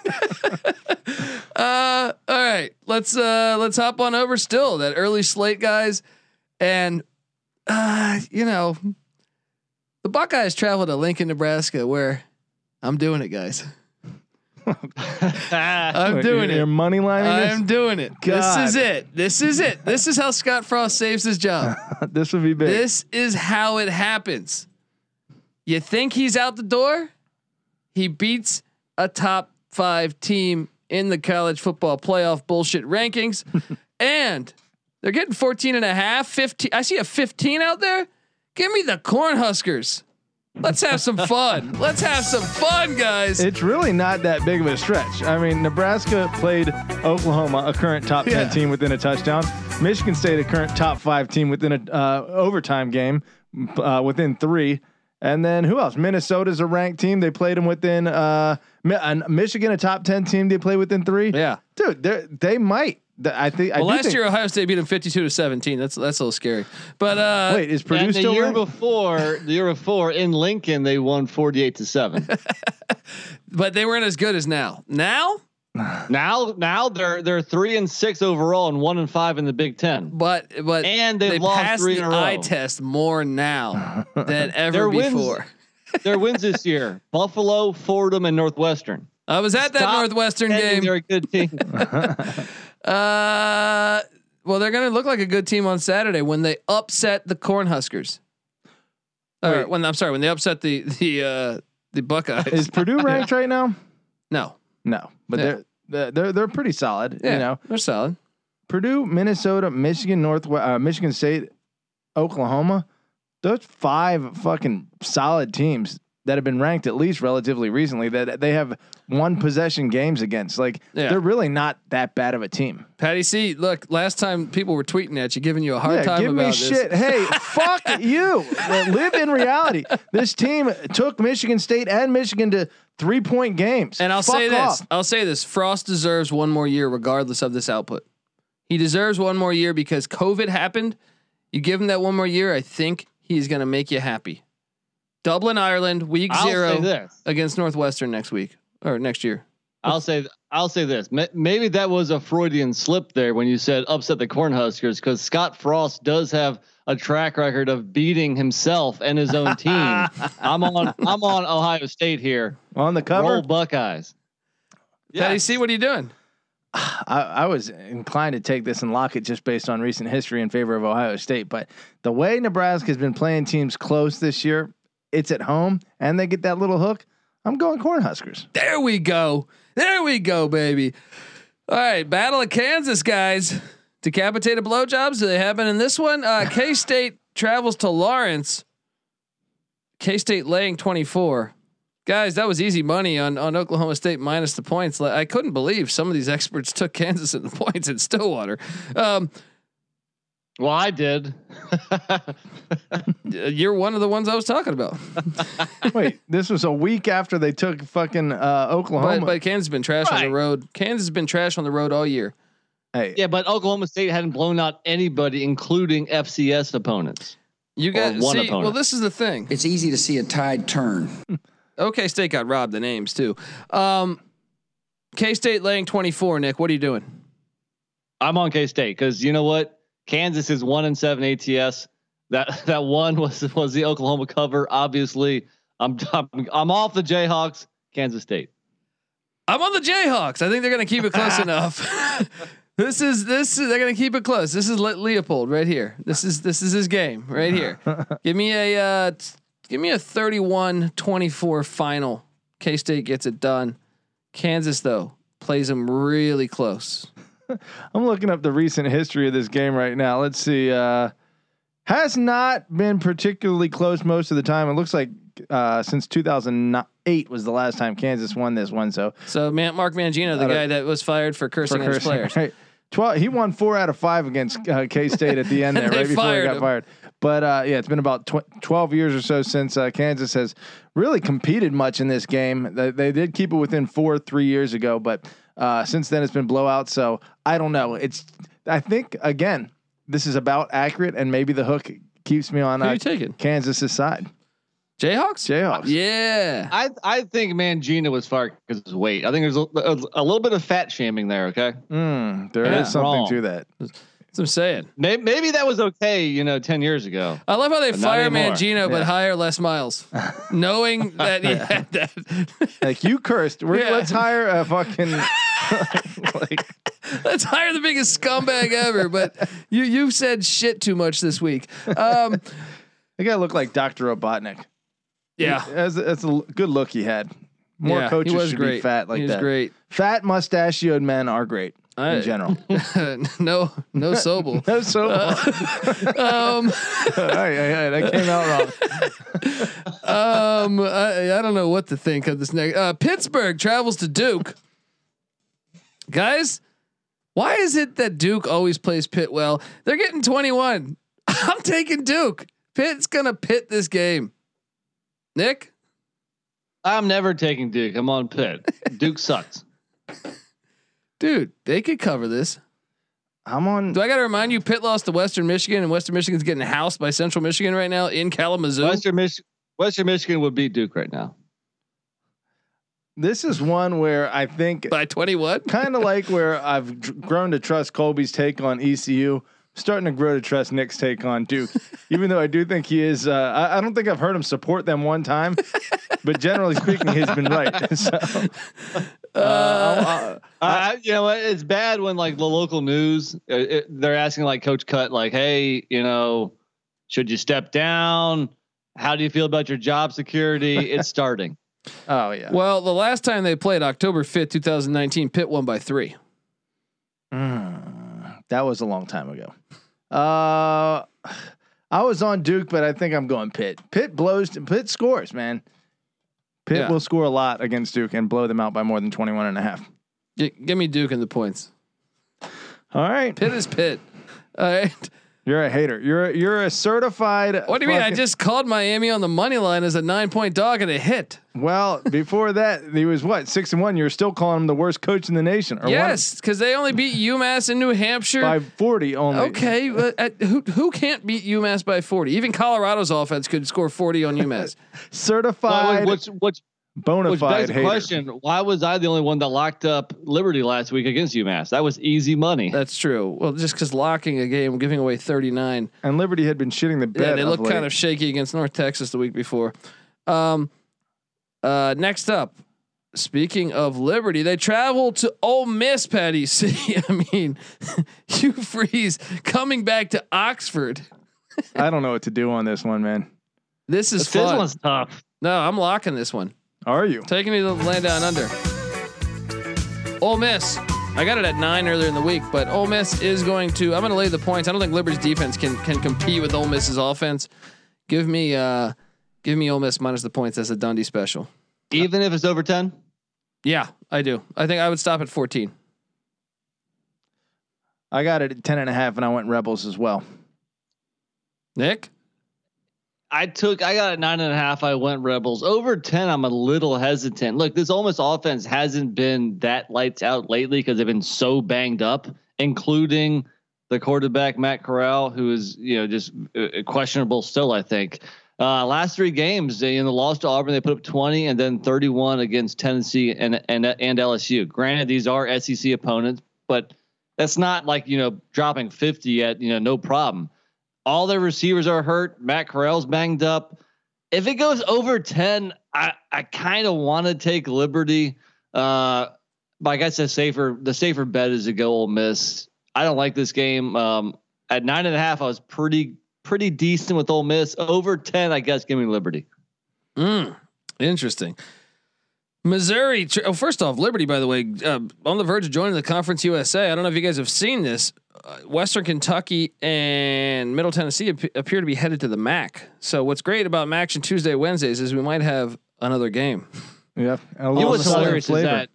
uh all right let's uh let's hop on over still that early slate guys and uh you know the buckeyes travel to lincoln nebraska where i'm doing it guys I'm doing it. money lining I'm doing it. This is it. This is it. This is how Scott Frost saves his job. this would be big. This is how it happens. You think he's out the door? He beats a top five team in the college football playoff bullshit rankings. and they're getting 14 and a half, 15. I see a 15 out there. Give me the Cornhuskers. Let's have some fun. Let's have some fun, guys. It's really not that big of a stretch. I mean, Nebraska played Oklahoma, a current top 10 Yeah. team within a touchdown. Michigan State, a current top five team within a uh, overtime game, uh, within three. And then who else? Minnesota's a ranked team. They played them within uh, Mi- and Michigan, a top 10 team. They play within three. yeah. Dude, they they might. I think. Well, do last think- year Ohio State beat them 52 to 17. That's that's a little scary. But uh Wait, is Purdue and the year ranked? before, the year before in Lincoln, they won forty-eight to seven. but they weren't as good as now. Now now, now they're they're three and six overall and one and five in the Big Ten. But but And they've they lost three the in a row. eye test more now than ever Their wins- before. Their wins this year: Buffalo, Fordham, and Northwestern. I was at that Northwestern game. They're a good team. Uh, well, they're going to look like a good team on Saturday when they upset the Cornhuskers. Or Wait. when I'm sorry, when they upset the the uh, the Buckeyes. Is Purdue ranked right now? no, No, but Yeah. they're they're they're they're pretty solid. yeah, You know, they're solid. Purdue, Minnesota, Michigan, North, uh, Michigan State, Oklahoma. Those five fucking solid teams that have been ranked at least relatively recently that they have one possession games against. Like Yeah. they're really not that bad of a team. Patty C, look, last time people were tweeting at you, giving you a hard yeah, time give about me this. shit. Hey, fuck you. Live in reality. This team took Michigan State and Michigan to three point games. And I'll Fuck say this. off. I'll say this. Frost deserves one more year, regardless of this output. He deserves one more year because COVID happened. You give him that one more year, I think he's going to make you happy. Dublin, Ireland, week I'll zero against Northwestern next week or next year. I'll say I'll say this. Maybe that was a Freudian slip there when you said upset the Cornhuskers because Scott Frost does have a track record of beating himself and his own team. I'm on I'm on Ohio State here. On the cover, Roll Buckeyes. you see what are you doing? I, I was inclined to take this and lock it just based on recent history in favor of Ohio State. But the way Nebraska's been playing teams close this year, it's at home and they get that little hook. I'm going Cornhuskers. There we go. There we go, baby. All right, Battle of Kansas, guys. Decapitated blowjobs. Do they happen in this one? Uh, K State travels to Lawrence. K State laying 24. Guys, that was easy money on, on Oklahoma State minus the points. I couldn't believe some of these experts took Kansas in the points in Stillwater. Um, Well, I did. you're one of the ones I was talking about. Wait, this was a week after they took fucking uh, Oklahoma. But, but Kansas has been trash on the road. Kansas has been trash on the road all year. hey, yeah, but Oklahoma State hadn't blown out anybody, including FCS opponents. You got one see. opponent. Well, this is the thing. It's easy to see a tide turn. OK State got robbed the names too. Um, K State laying 24. Nick, what are you doing? I'm on K State because you know what? Kansas is one and seven ATS. That that one was was the Oklahoma cover. Obviously, I'm I'm, I'm off the Jayhawks. Kansas State. I'm on the Jayhawks. I think they're going to keep it close enough. this is this is they're going to keep it close. This is Le- Leipold right here. This is this is his game right here. give me a uh, t- give me a 31-24 final. K State gets it done. Kansas though plays them really close. I'm looking up the recent history of this game right now. Let's see. Uh, has not been particularly close most of the time. It looks like uh, since 2008 was the last time Kansas won this one. So So Man- Mark Mangino, the guy that was fired for cursing for at his players. right? Twelve. He won four out of five against uh, K State at the end there, right before he got him. fired. But uh, yeah, it's been about tw- twelve years or so since uh, Kansas has really competed much in this game. They, they did keep it within four three years ago, but uh, since then it's been blowouts. So I don't know. It's I think again this is about accurate, and maybe the hook keeps me on Who uh, you taking? Kansas's side. Jayhawks? Jayhawks. Yeah. I I think Mangina was far because of his weight. I think there's a, a, a little bit of fat shaming there. Okay. Mm, there is Yeah. something Wrong. to that. That's what I'm saying. Maybe, maybe that was okay, you know, ten years ago. I love how they But not fire anymore. Mangino but Yeah. hire Les Miles, knowing that he had that. Like you cursed. We're, Yeah. Let's hire a fucking like Let's hire the biggest scumbag ever. But you you said shit too much this week. Um, the guy looked like Doctor Robotnik. yeah, that's, that's a l- good look he had. More yeah, coaches he was should great. be fat like he was that. great. Fat mustachioed men are great I- in general. no, no Sobel. No, so Um, all right, all right, that came out wrong. um, I, I don't know what to think of this next. Uh, Pittsburgh travels to Duke. Guys, why is it that Duke always plays Pitt well? They're getting 21. I'm taking Duke. Pitt's gonna pit this game. Nick, I'm never taking Duke. I'm on Pitt. Duke sucks. Dude, they could cover this. I'm on. Do I got to remind you? Pitt lost to Western Michigan, and Western Michigan's getting housed by Central Michigan right now in Kalamazoo. Western Mich- Western Michigan would beat Duke right now. This is one where I think by 21. kind of like where I've dr- grown to trust Colby's take on ECU. Starting to grow to trust Nick's take on Duke, even though I do think he is. Uh, I, I don't think I've heard him support them one time, but generally speaking, he's been right. So, uh, I'll- I'll- you know, what? it's bad when like the local news uh, it, they're asking like Coach Cut, like, "Hey, you know, should you step down? How do you feel about your job security? It's starting." oh yeah. Well, the last time they played, October 5th, 2019, Pitt won by three. Mm, that was a long time ago. Uh, I was on Duke, but I think I'm going Pitt. Pitt blows. Pitt scores, man. Pitt Yeah. will score a lot against Duke and blow them out by more than 21 and a half. G- give me Duke in the points. All right. Pitt is Pitt. All right. You're a hater. You're a, you're a certified. What do you mean? I just called Miami on the money line as a nine point dog and it hit. Well, before that, he was what six and one. You're still calling him the worst coach in the nation. Or Yes, because they only beat UMass in New Hampshire. by forty only. Okay, but at, who who can't beat UMass by forty? Even Colorado's offense could score forty on UMass. certified Well, which which bona which begs fide the hater. question: Why was I the only one that locked up Liberty last week against UMass? That was easy money. That's true. Well, just because locking a game, giving away thirty nine. And Liberty had been shitting the bed. Yeah, they of look late. kind of shaky against North Texas the week before. Um, uh, next up, speaking of Liberty, they travel to Ole Miss, Patty City. I mean, Hugh Freeze coming back to Oxford. I don't know what to do on this one, man. This is this fun. one's tough. No, I'm locking this one. Are you? Taking me to the land down under. Ole Miss. I got it at nine earlier in the week, but Ole Miss is going to. I'm going to lay the points. I don't think Liberty's defense can can compete with Ole Miss's offense. Give me, uh give me Ole Miss minus the points as a Dundee special. Even if it's over ten. Yeah, I do. I think I would stop at 14. I got it at ten and a half, and I went Rebels as well. Nick, I took I got a nine and a half. I went Rebels over ten. I'm a little hesitant. Look, this Ole Miss offense hasn't been that lights out lately because they've been so banged up, including the quarterback Matt Corral, who is you know just uh, questionable still. I think uh, last three games they in the loss to Auburn they put up 20 and then 31 against Tennessee and and and LSU. Granted, these are SEC opponents, but that's not like you know dropping 50 at you know no problem all their receivers are hurt. Matt Corral's banged up. If it goes over 10, I, I kind of want to take Liberty. Uh, but I guess the safer the safer bet is to go Ole Miss. I don't like this game. Um, at nine and a half, I was pretty pretty decent with Ole Miss. Over 10, I guess, give me Liberty. mm, interesting. Missouri. Oh, first off, Liberty, by the way, uh, on the verge of joining the Conference USA. I don't know if you guys have seen this. Uh, Western Kentucky and Middle Tennessee ap- appear to be headed to the MAC. So, what's great about MACtion Tuesday, Wednesdays is we might have another game. Yeah, a You know what's southern hilarious is that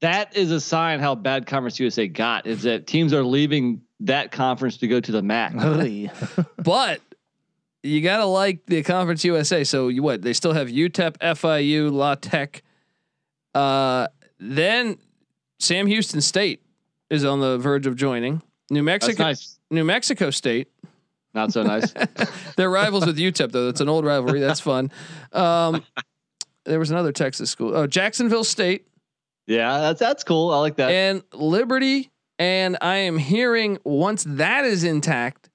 that is a sign how bad Conference USA got. Is that teams are leaving that conference to go to the MAC. but you gotta like the Conference USA. So you what? They still have UTEP, FIU, La Tech. Uh, then Sam Houston State is on the verge of joining. New Mexico, nice. New Mexico State. Not so nice. They're rivals with UTEP though. That's an old rivalry. That's fun. Um, there was another Texas school. Oh, Jacksonville State yeah, that's that's cool. I like that. and Liberty And I am hearing once that is intact,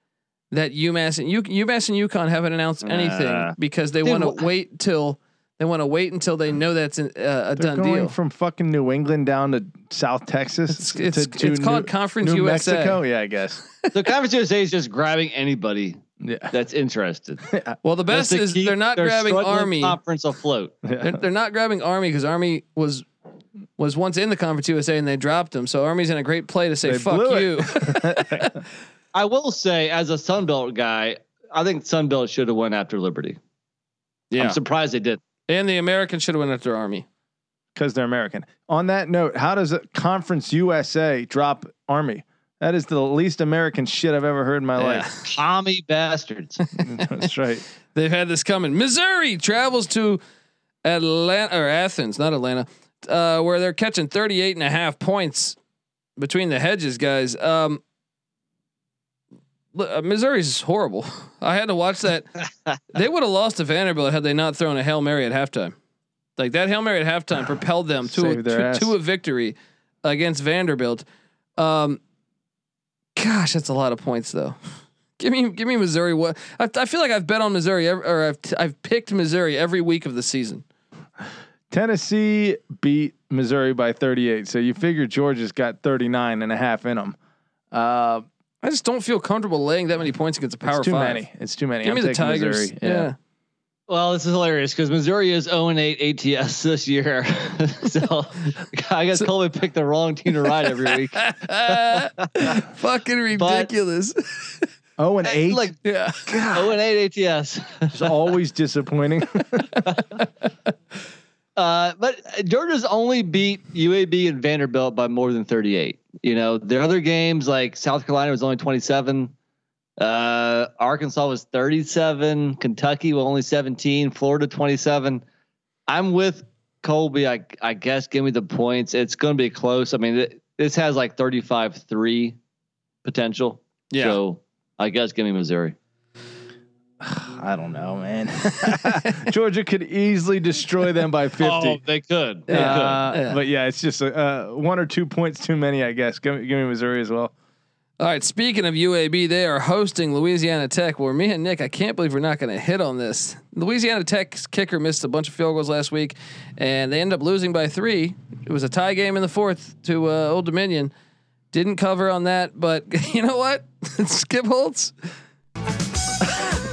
that UMass and U, UMass and UConn haven't announced anything Uh, because they want to wait till they want to wait until they know that's an, uh, a They're done going deal. from fucking New England down to South Texas. It's- it's- to it's called Conference New USA. Mexico. Yeah, I guess. the Conference USA is just grabbing anybody Yeah. that's interested. well, the best is they're not grabbing Army. conference afloat. They're, they're not grabbing Army because Army was was once in the Conference USA and they dropped them. So Army's in a great play to say They fuck blew you. I will say, as a Sunbelt guy, I think Sunbelt should have went after Liberty. Yeah. I'm surprised they did. And the Americans should have went after Army. because they're American. On that note, how does a Conference USA drop Army? That is the least American shit I've ever heard in my life. Tommy bastards. That's right. They've had this coming. Missouri travels to Atlanta or Athens, not Atlanta, uh, where they're catching 38 and a half points between the hedges, guys. Um, look, Missouri's horrible. I had to watch that. they would have lost to Vanderbilt had they not thrown a Hail Mary at halftime. Like that Hail Mary at halftime propelled them to a, to, to a victory against Vanderbilt. Um, gosh, that's a lot of points though. Give me, give me Missouri. What I, I feel like I've bet on Missouri, ev- or I've I've picked Missouri every week of the season. Tennessee beat Missouri by 38. So you figure Georgia's got 39 and a half in them. Uh, I just don't feel comfortable laying that many points against a power it's too five. many. It's too many. Give I'm me the Tigers. Missouri. Yeah. well, this is hilarious because Missouri is 0 and 8 ATS this year. so I guess Colby picked the wrong team to ride every week. Fucking ridiculous. Oh, and eight. Like yeah. 0 and 8 ATS. it's always disappointing. Uh, but Georgia's only beat UAB and Vanderbilt by more than 38. You know, their other games like South Carolina was only 27. Uh, Arkansas was 37. Kentucky was only 17. Florida 27. I'm with Colby. I I guess give me the points. It's going to be close. I mean, th- this has like 35 3 potential. Yeah. So I guess give me Missouri. I don't know, man. Georgia could easily destroy them by 50. Oh, they could. They Uh, Yeah. But yeah, it's just uh, one or two points too many, I guess. Give, me- give me Missouri as well. All right. Speaking of UAB, they are hosting Louisiana Tech. Where me and Nick, I can't believe we're not going to hit on this. Louisiana Tech's kicker missed a bunch of field goals last week, and they end up losing by three. It was a tie game in the fourth to uh, Old Dominion. Didn't cover on that, but you know what? Skip Holtz.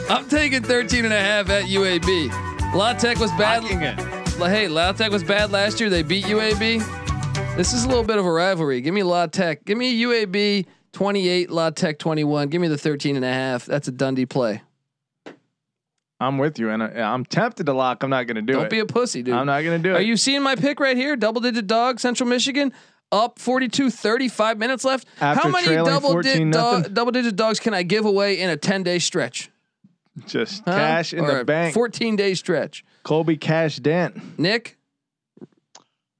I'm taking 13 and a half at UAB. La Tech was bad. Hey, La Tech was bad last year. They beat UAB. This is a little bit of a rivalry. Give me La Tech. Give me UAB 28, La Tech 21. Give me the 13 and a half. That's a Dundee play. I'm with you, and I, I'm tempted to lock. I'm not going to do it. Don't be a pussy, dude. I'm not going to do Are it. Are you seeing my pick right here? Double digit dog, Central Michigan. Up 42, 35 minutes left. After How many double, 14 di- dog, double digit dogs can I give away in a 10 day stretch? Just Huh? cash in Or the a bank. 14 day stretch. Colby Cash Dent. Nick?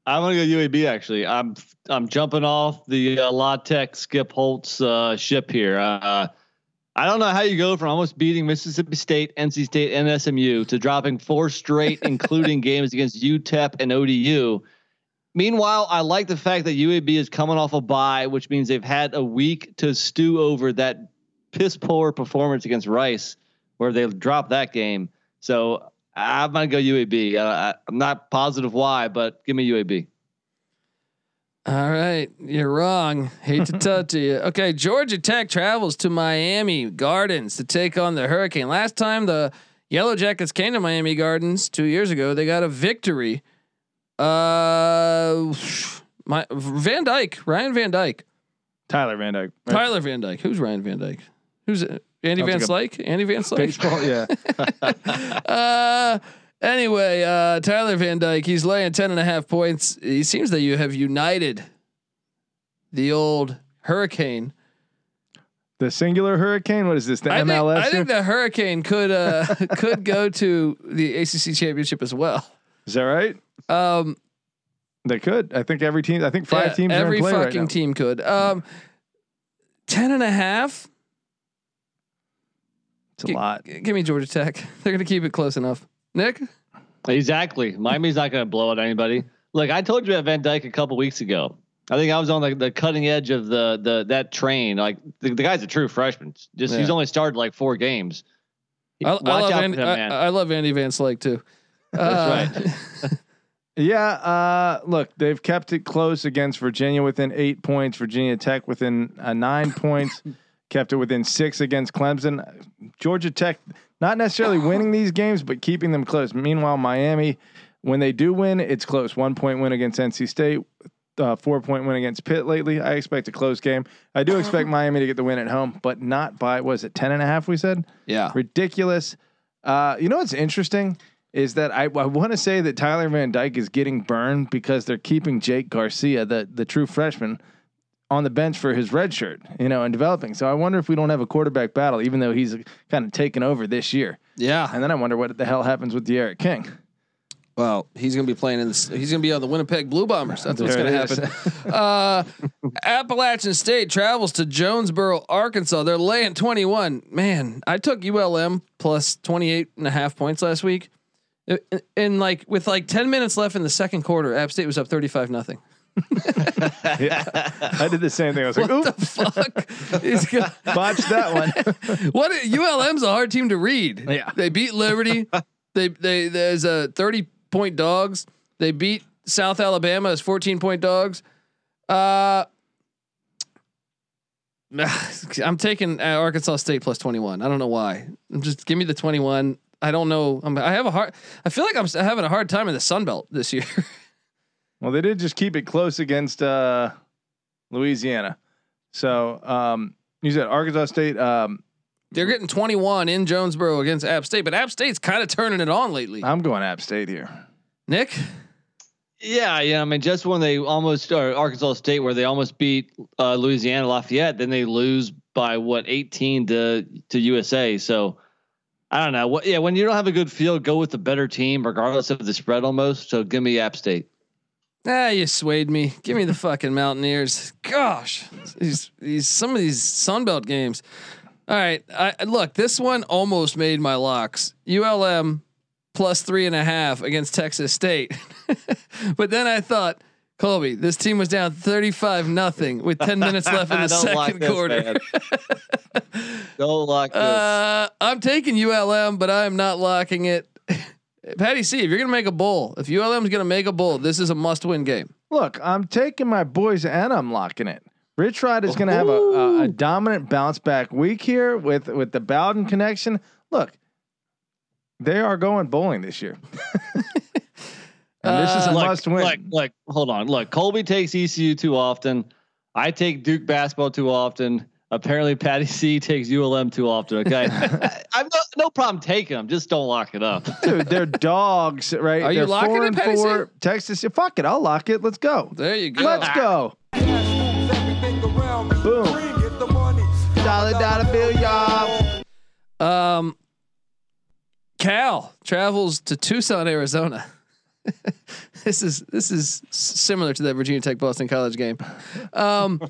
I'm gonna go UAB. Actually, I'm I'm jumping off the uh, La Tech Skip Holtz uh, ship here. Uh, I don't know how you go from almost beating Mississippi State, NC State, and SMU to dropping four straight, including games against UTEP and ODU. Meanwhile, I like the fact that UAB is coming off a bye, which means they've had a week to stew over that piss poor performance against Rice, where they dropped that game. So I'm gonna go UAB. Uh, I- I'm not positive why, but give me UAB. All right, you're wrong. Hate to tell it to you. Okay, Georgia Tech travels to Miami Gardens to take on the Hurricane. Last time the Yellow Jackets came to Miami Gardens two years ago, they got a victory. Uh, my Van Dyke, Ryan Van Dyke, Tyler Van Dyke. Right? Tyler Van Dyke. Who's Ryan Van Dyke? Who's it? Andy Van Slyke? Andy Van Slyke. Baseball, yeah. uh anyway, uh Tyler Van Dyke, he's laying 10 and a half points. He seems that you have united the old hurricane. The singular hurricane. What is this? The I think, MLS? I think the hurricane could uh could go to the ACC championship as well. is that right? Um They could. I think every team. I think five yeah, teams are every in play right fucking now. team could. Um 10 and a half. It's a lot. G- give me Georgia Tech. They're going to keep it close enough. Nick? Exactly. Miami's not going to blow out anybody. Look, I told you about Van Dyke a couple weeks ago. I think I was on the, the cutting edge of the the that train. Like the, the guy's a true freshman. Just he's only started like four games. I, I Watch love out Andy, him, I, man. I love Andy Van Slyke too. Uh, That's right. Yeah, uh, look, they've kept it close against Virginia within eight points, Virginia Tech within uh, nine points, kept it within six against Clemson. Georgia Tech not necessarily winning these games, but keeping them close. Meanwhile, Miami, when they do win, it's close. One point win against NC State, uh, four point win against Pitt lately. I expect a close game. I do expect Miami to get the win at home, but not by, was it 10 and a half we said? Yeah. ridiculous. Uh, you know what's interesting is that I, I want to say that Tyler Van Dyke is getting burned because they're keeping Jake Garcia, the the true freshman, on the bench for his red shirt, you know, and developing. So I wonder if we don't have a quarterback battle, even though he's kind of taken over this year. Yeah. And then I wonder what the hell happens with D'Eriq King. Well, he's going to be playing in this. He's going to be on the Winnipeg Blue Bombers. That's what's going to happen. uh, Appalachian State travels to Jonesboro, Arkansas. They're laying 21. Man, I took ULM plus 28 and a half points last week. And like with like 10 minutes left in the second quarter, App State was up 35 nothing. yeah, I did the same thing. I was like, What oop, the fuck? He's botched that one. what ULM's a hard team to read. Yeah. They beat Liberty. they they there's a 30 point dogs. They beat South Alabama as 14 point dogs. Uh I'm taking uh, Arkansas State plus 21. I don't know why. I'm just give me the 21. I don't know. I'm, I have a hard. I feel like I'm having a hard time in the Sun Belt this year. Well, they did just keep it close against uh, Louisiana. So um, you said Arkansas State. Um, They're getting 21 in Jonesboro against App State, but App State's kind of turning it on lately. I'm going App State here. Nick, Yeah, yeah. I mean, just when they almost or Arkansas State, where they almost beat uh, Louisiana Lafayette, then they lose by what 18 to to USA. So I don't know. What? Yeah, when you don't have a good field, go with the better team, regardless of the spread. Almost. So give me App State. Ah, you swayed me. Give me the fucking Mountaineers. Gosh, these these some of these Sunbelt games. All right, I look. This one almost made my locks. ULM plus three and a half against Texas State, but then I thought, Colby, this team was down thirty-five nothing with ten minutes left in the second quarter. Don't lock this. Uh, I'm taking ULM, but I'm not locking it. Patty C, if you're gonna make a bowl, if ULM is gonna make a bowl, this is a must-win game. Look, I'm taking my boys and I'm locking it. Rich Rod is going to have a, a, a dominant bounce back week here with with the Bowden connection. Look, they are going bowling this year, and this is a Uh, look, must win. Look, look, hold on. Look, Colby takes ECU too often. I take Duke basketball too often. Apparently, Patty C takes ULM too often. Okay, I, I've no, no problem taking them. Just don't lock it up. Dude, they're dogs, right? Are you they're locking four it, and Patty C? Texas, yeah, fuck it, I'll lock it. Let's go. There you go. Let's go. Boom. Dollar dollar bill, y'all. Um, Cal travels to Tucson, Arizona. this is this is similar to that Virginia Tech Boston College game. Um,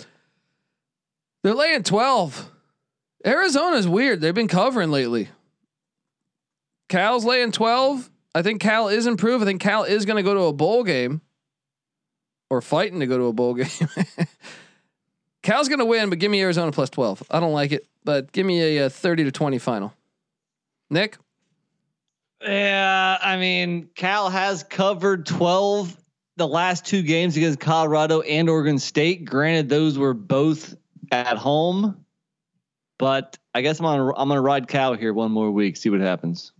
they're laying twelve. Arizona's weird. They've been covering lately. Cal's laying twelve. I think Cal is improved. I think Cal is going to go to a bowl game, or fighting to go to a bowl game. Cal's going to win, but give me Arizona plus twelve. I don't like it, but give me a, uh thirty to twenty final. Nick. Yeah, I mean, Cal has covered 12 the last two games against Colorado and Oregon State. Granted, those were both at home, but I guess I'm on. I'm gonna ride Cal here one more week, see what happens.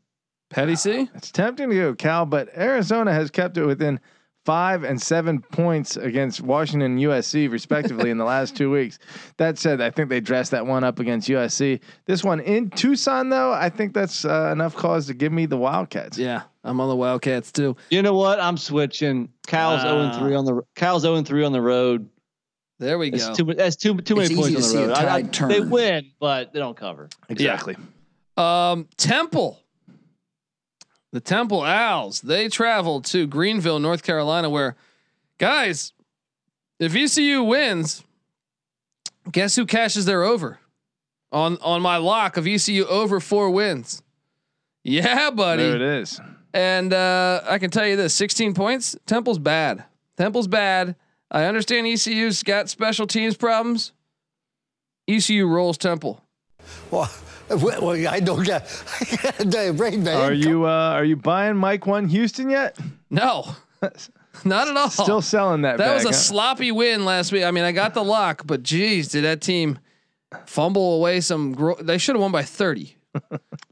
Patty C. It's tempting to go Cal, but Arizona has kept it within five and seven points against Washington and USC, respectively, in the last two weeks. That said, I think they dressed that one up against USC. This one in Tucson, though, I think that's uh, enough cause to give me the Wildcats. Yeah, I'm on the Wildcats too. You know what? I'm switching. Cal's Ah. 0 and 3 on the Cal's 0 and 3 on the road. There we That's go. too that's too too many It's points easy on to the see a road. I- I- tide they win, but they don't cover. Exactly. Um, Temple. The Temple Owls. They travel to Greenville, North Carolina, where, guys, if ECU wins, guess who cashes their over on on my lock of ECU over four wins. Yeah, buddy. There it is. And uh, I can tell you this: 16 points. Temple's bad. Temple's bad. I understand ECU's got special teams problems. ECU rolls Temple. Well, well, I don't get the brain man. Are you uh, are you buying Mike One Houston yet? No, not at all. Still selling that. that bag, was a huh? sloppy win last week. I mean, I got the lock, but geez, did that team fumble away some? Gro- they should have won by thirty.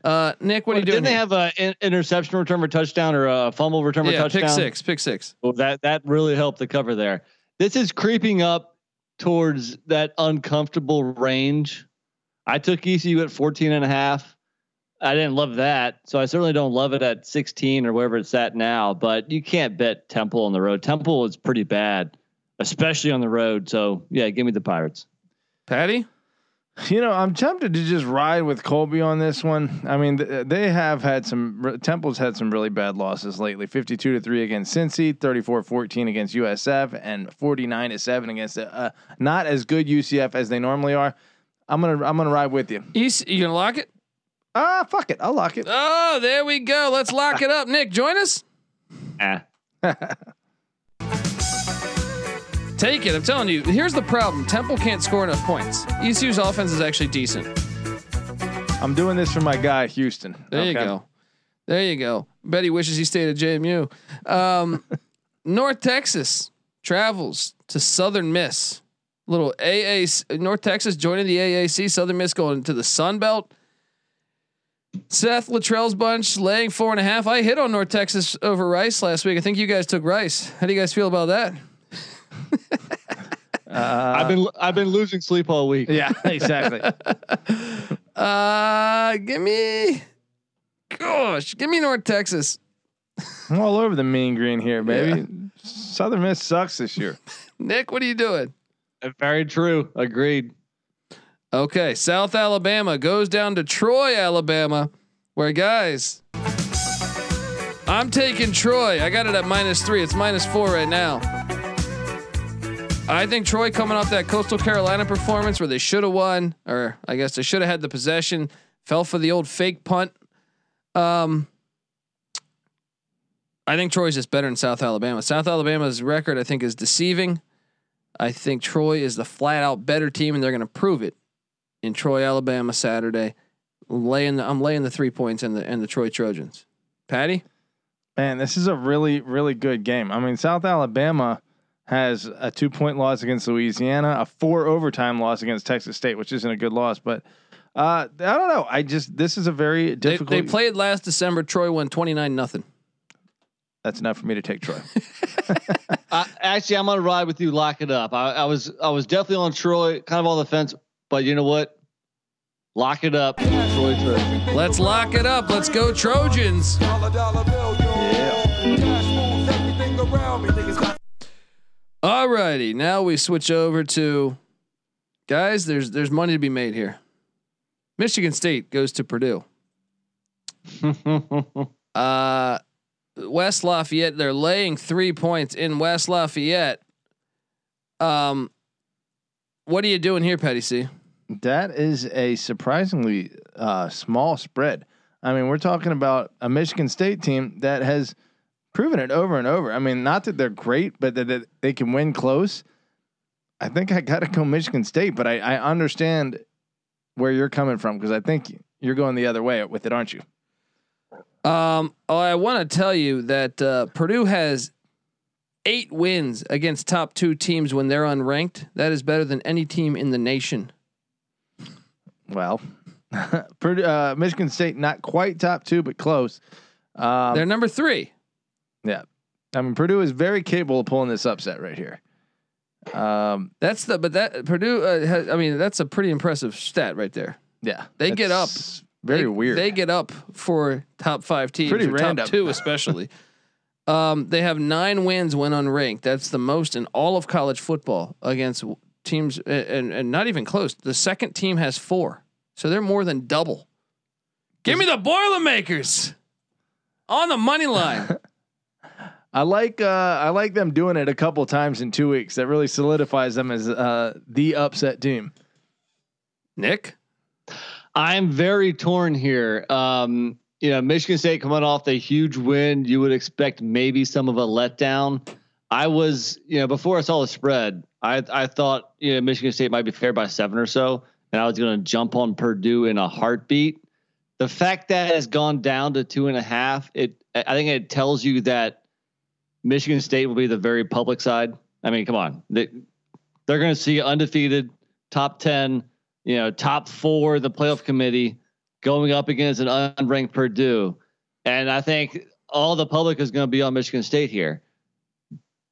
Uh, Nick, what are you doing? Didn't they here? have an interception return for touchdown or a fumble return for yeah, touchdown? pick six, pick six. Well, that that really helped the cover there. This is creeping up towards that uncomfortable range. I took ECU at 14 and a half. I didn't love that. So I certainly don't love it at 16 or wherever it's at now, but you can't bet Temple on the road. Temple is pretty bad, especially on the road. So yeah, give me the Pirates. Patty, You know, I'm tempted to just ride with Colby on this one. I mean, they have had some Temple's had some really bad losses lately. 52 to 3 against Cincy, 34-14 against USF and 49 to 7 against uh, not as good UCF as they normally are. I'm going to I'm going to ride with you. East, you gonna lock it? Ah, fuck it. I'll lock it. Oh, there we go. Let's lock it up. Nick, join us. Ah. Take it. I'm telling you. Here's the problem. Temple can't score enough points. ECU's offense is actually decent. I'm doing this for my guy Houston. There you go. There you go. Betty wishes he stayed at JMU. Um, North Texas travels to Southern Miss. Little AA North Texas joining the AAC. Southern Miss going to the Sun Belt. Seth Littrell's bunch laying four and a half. I hit on North Texas over Rice last week. I think you guys took Rice. How do you guys feel about that? I've been I've been losing sleep all week. Yeah, exactly. Uh, give me, gosh, give me North Texas. I'm all over the mean green here, baby. Southern Miss sucks this year. Nick, what are you doing? Very true. Agreed. Okay, South Alabama goes down to Troy, Alabama, where guys, I'm taking Troy. I got it at minus three. It's minus four right now. I think Troy coming off that Coastal Carolina performance where they should have won, or I guess they should have had the possession, fell for the old fake punt. Um, I think Troy's just better than South Alabama. South Alabama's record, I think, is deceiving. I think Troy is the flat out better team, and they're going to prove it in Troy, Alabama, Saturday. Laying, the, I'm laying the three points in the and the Troy Trojans. Patty, Man, this is a really, really good game. I mean, South Alabama has a two point loss against Louisiana, a four overtime loss against Texas State, which isn't a good loss, but uh, I don't know. I just this is a very they, difficult. they played last December. Troy won 29 nothing. That's enough for me to take Troy. Uh, actually, I'm gonna ride with you. Lock it up. I, I was I was definitely on Troy, kind of on the fence, but you know what? Lock it up. Troy Trojans. Let's lock it up. Let's go Trojans. Alrighty, now we switch over to guys. There's there's money to be made here. Michigan State goes to Purdue. Uh, West Lafayette. They're laying three points in West Lafayette. Um, what are you doing here, Patty C? that is a surprisingly uh, small spread. I mean, we're talking about a Michigan State team that has proven it over and over. I mean, not that they're great, but that, that they can win close. I think I got to go Michigan State, but I, I understand where you're coming from because I think you're going the other way with it, aren't you? Um, oh, I want to tell you that uh, Purdue has eight wins against top two teams when they're unranked. That is better than any team in the nation. Well, Purdue, uh, Michigan State not quite top two, but close. Um, they're number three. Yeah, I mean Purdue is very capable of pulling this upset right here. Um, That's the but that Purdue. Uh, has, I mean, that's a pretty impressive stat right there. yeah, They get up. Very They- weird. They get up for top five teams, Pretty or random. top two especially. um, they have nine wins when unranked. That's the most in all of college football against teams, and and not even close. The second team has four, so they're more than double. Give me the Boilermakers on the money line. I like uh, I like them doing it a couple times in two weeks. That really solidifies them as uh, the upset team. Nick, I'm very torn here. Um, you know, Michigan State coming off the huge win, you would expect maybe some of a letdown. I was, you know, before I saw the spread, I I thought you know Michigan State might be fair by seven or so, and I was going to jump on Purdue in a heartbeat. The fact that it has gone down to two and a half, it I think it tells you that Michigan State will be the very public side. I mean, come on, they they're going to see undefeated, top ten, you know, top four, the playoff committee going up against an unranked Purdue, and I think all the public is going to be on Michigan State here.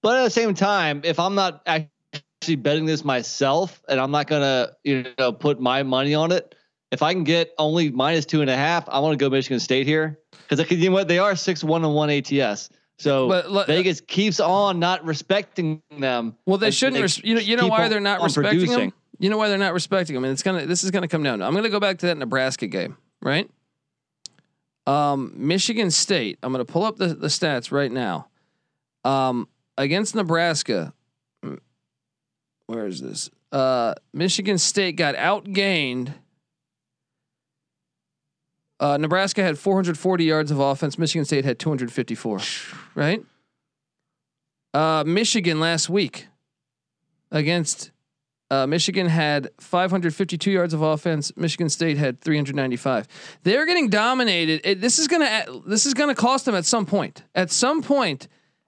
But at the same time, if I'm not actually betting this myself and I'm not going to, you know, put my money on it, if I can get only minus two and a half, I want to go Michigan State here because you know what they are six one and one ATS. So But Vegas keeps on not respecting them. Well, they shouldn't. res- you know, you know why they're not respecting producing. them. You know why they're not respecting them, and it's gonna. This is gonna come down. I'm gonna go back to that Nebraska game, right? Um, Michigan State. I'm gonna pull up the the stats right now. Um, against Nebraska. mm, Where is this? Uh, Michigan State got outgained. Uh, Nebraska had 440 yards of offense. Michigan State had 254. Right. Uh, Michigan last week against uh, Michigan had 552 yards of offense. Michigan State had 395. They're getting dominated. It, this is gonna this is gonna cost them at some point. At some point,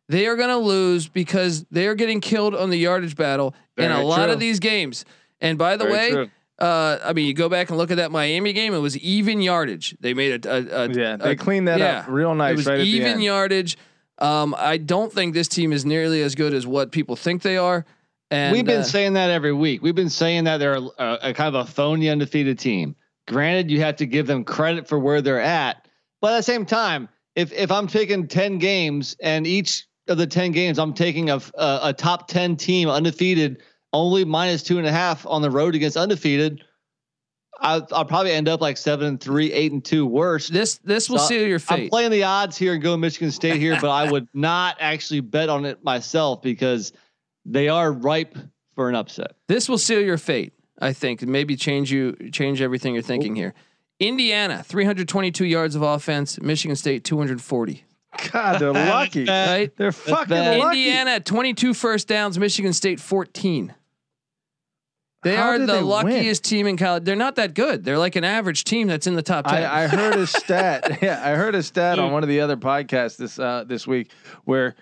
they are gonna lose because they are getting killed on the yardage battle in a Very lot of these games. And by the Very way, true. Uh, I mean, you go back and look at that Miami game. It was even yardage. They made a, a, a Yeah, they a- cleaned that up real nice It was right at the even yardage. Um, I don't think this team is nearly as good as what people think they are. And We've been uh, saying that every week. We've been saying that they're a, a kind of a phony undefeated team. Granted, you have to give them credit for where they're at, but at the same time, if if I'm taking ten games and each of the ten games I'm taking a a, a top ten team undefeated, only minus two and a half on the road against undefeated, I'll, I'll probably end up like seven and three, eight and two worse. this this will So, seal your fate. I'm playing the odds here and go Michigan State here, but I would not actually bet on it myself because they are ripe for an upset. This will seal your fate. I think maybe change you change everything you're thinking here. Indiana, 322 yards of offense. Michigan State, 240. God, they're lucky. Right. They're fucking lucky. Indiana, 22 first downs. Michigan State, 14. They How are the they win? luckiest team in college. They're not that good. They're like an average team that's in the top 10. I, I heard a stat. Yeah, I heard a stat on one of the other podcasts this uh, this week where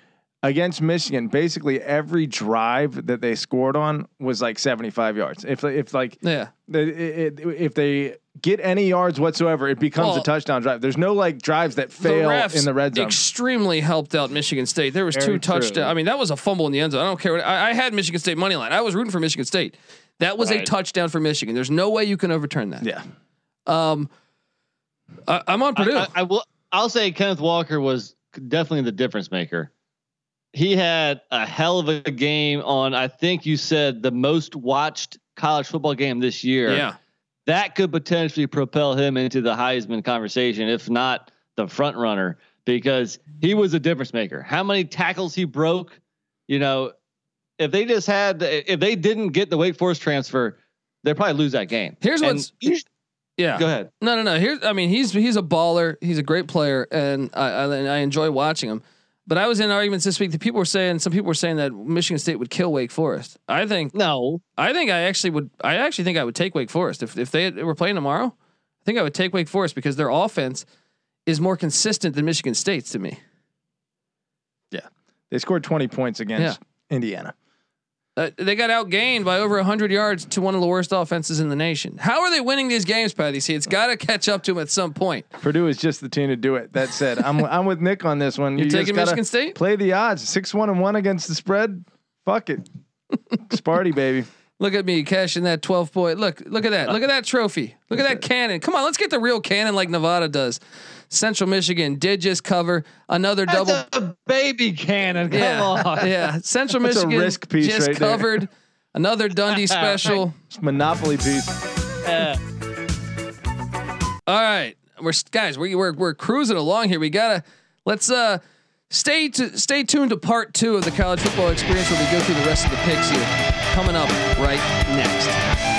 against Michigan, basically every drive that they scored on was like seventy five yards. If if like yeah. the- it, it, if they get any yards whatsoever, it becomes Well, a touchdown drive. There's no like drives that fail refs in the red zone. extremely helped out Michigan State. There was Very two touchdowns. I mean, that was a fumble in the end zone. I don't care. What, I, I had Michigan State money line. I was rooting for Michigan State. That was a touchdown for Michigan. There's no way you can overturn that. yeah, Um, I, I'm on Purdue. I, I, I will. I'll say Kenneth Walker was definitely the difference maker. He had a hell of a game on. I think you said the most watched college football game this year. yeah. that could potentially propel him into the Heisman conversation, if not the front runner, because he was a difference maker. How many tackles he broke? You know, if they just had, if they didn't get the Wake Forest transfer, they'd probably lose that game. Here's And what's you- yeah. Go ahead. No, no, no. Here's I mean he's he's a baller. He's a great player, and I I, and I enjoy watching him. But I was in arguments this week that people were saying some people were saying that Michigan State would kill Wake Forest. I think No, I think I actually would. I actually think I would take Wake Forest if if they were playing tomorrow. I think I would take Wake Forest because their offense is more consistent than Michigan State's to me. Yeah, they scored twenty points against Indiana. Uh, they got outgained by over 100 yards to one of the worst offenses in the nation. How are they winning these games, Patty? See, it's got to catch up to them at some point. Purdue is just the team to do it. That said, I'm I'm with Nick on this one. You're You taking Michigan State? Play the odds. Six one and one against the spread. Fuck it. Sparty baby. Look at me cashing that 12 point. Look, look at that. Look at that trophy. Look at that cannon. Come on, let's get the real cannon like Nevada does. Central Michigan did just cover another double. That's a baby cannon. Come yeah, on. yeah. Central That's a Michigan risk piece just right there. covered another Dundee special. It's Monopoly piece. All right, we're guys. We're we're we're cruising along here. We gotta let's uh stay to stay tuned to part two of the college football experience where we go through the rest of the picks here. Coming up right next.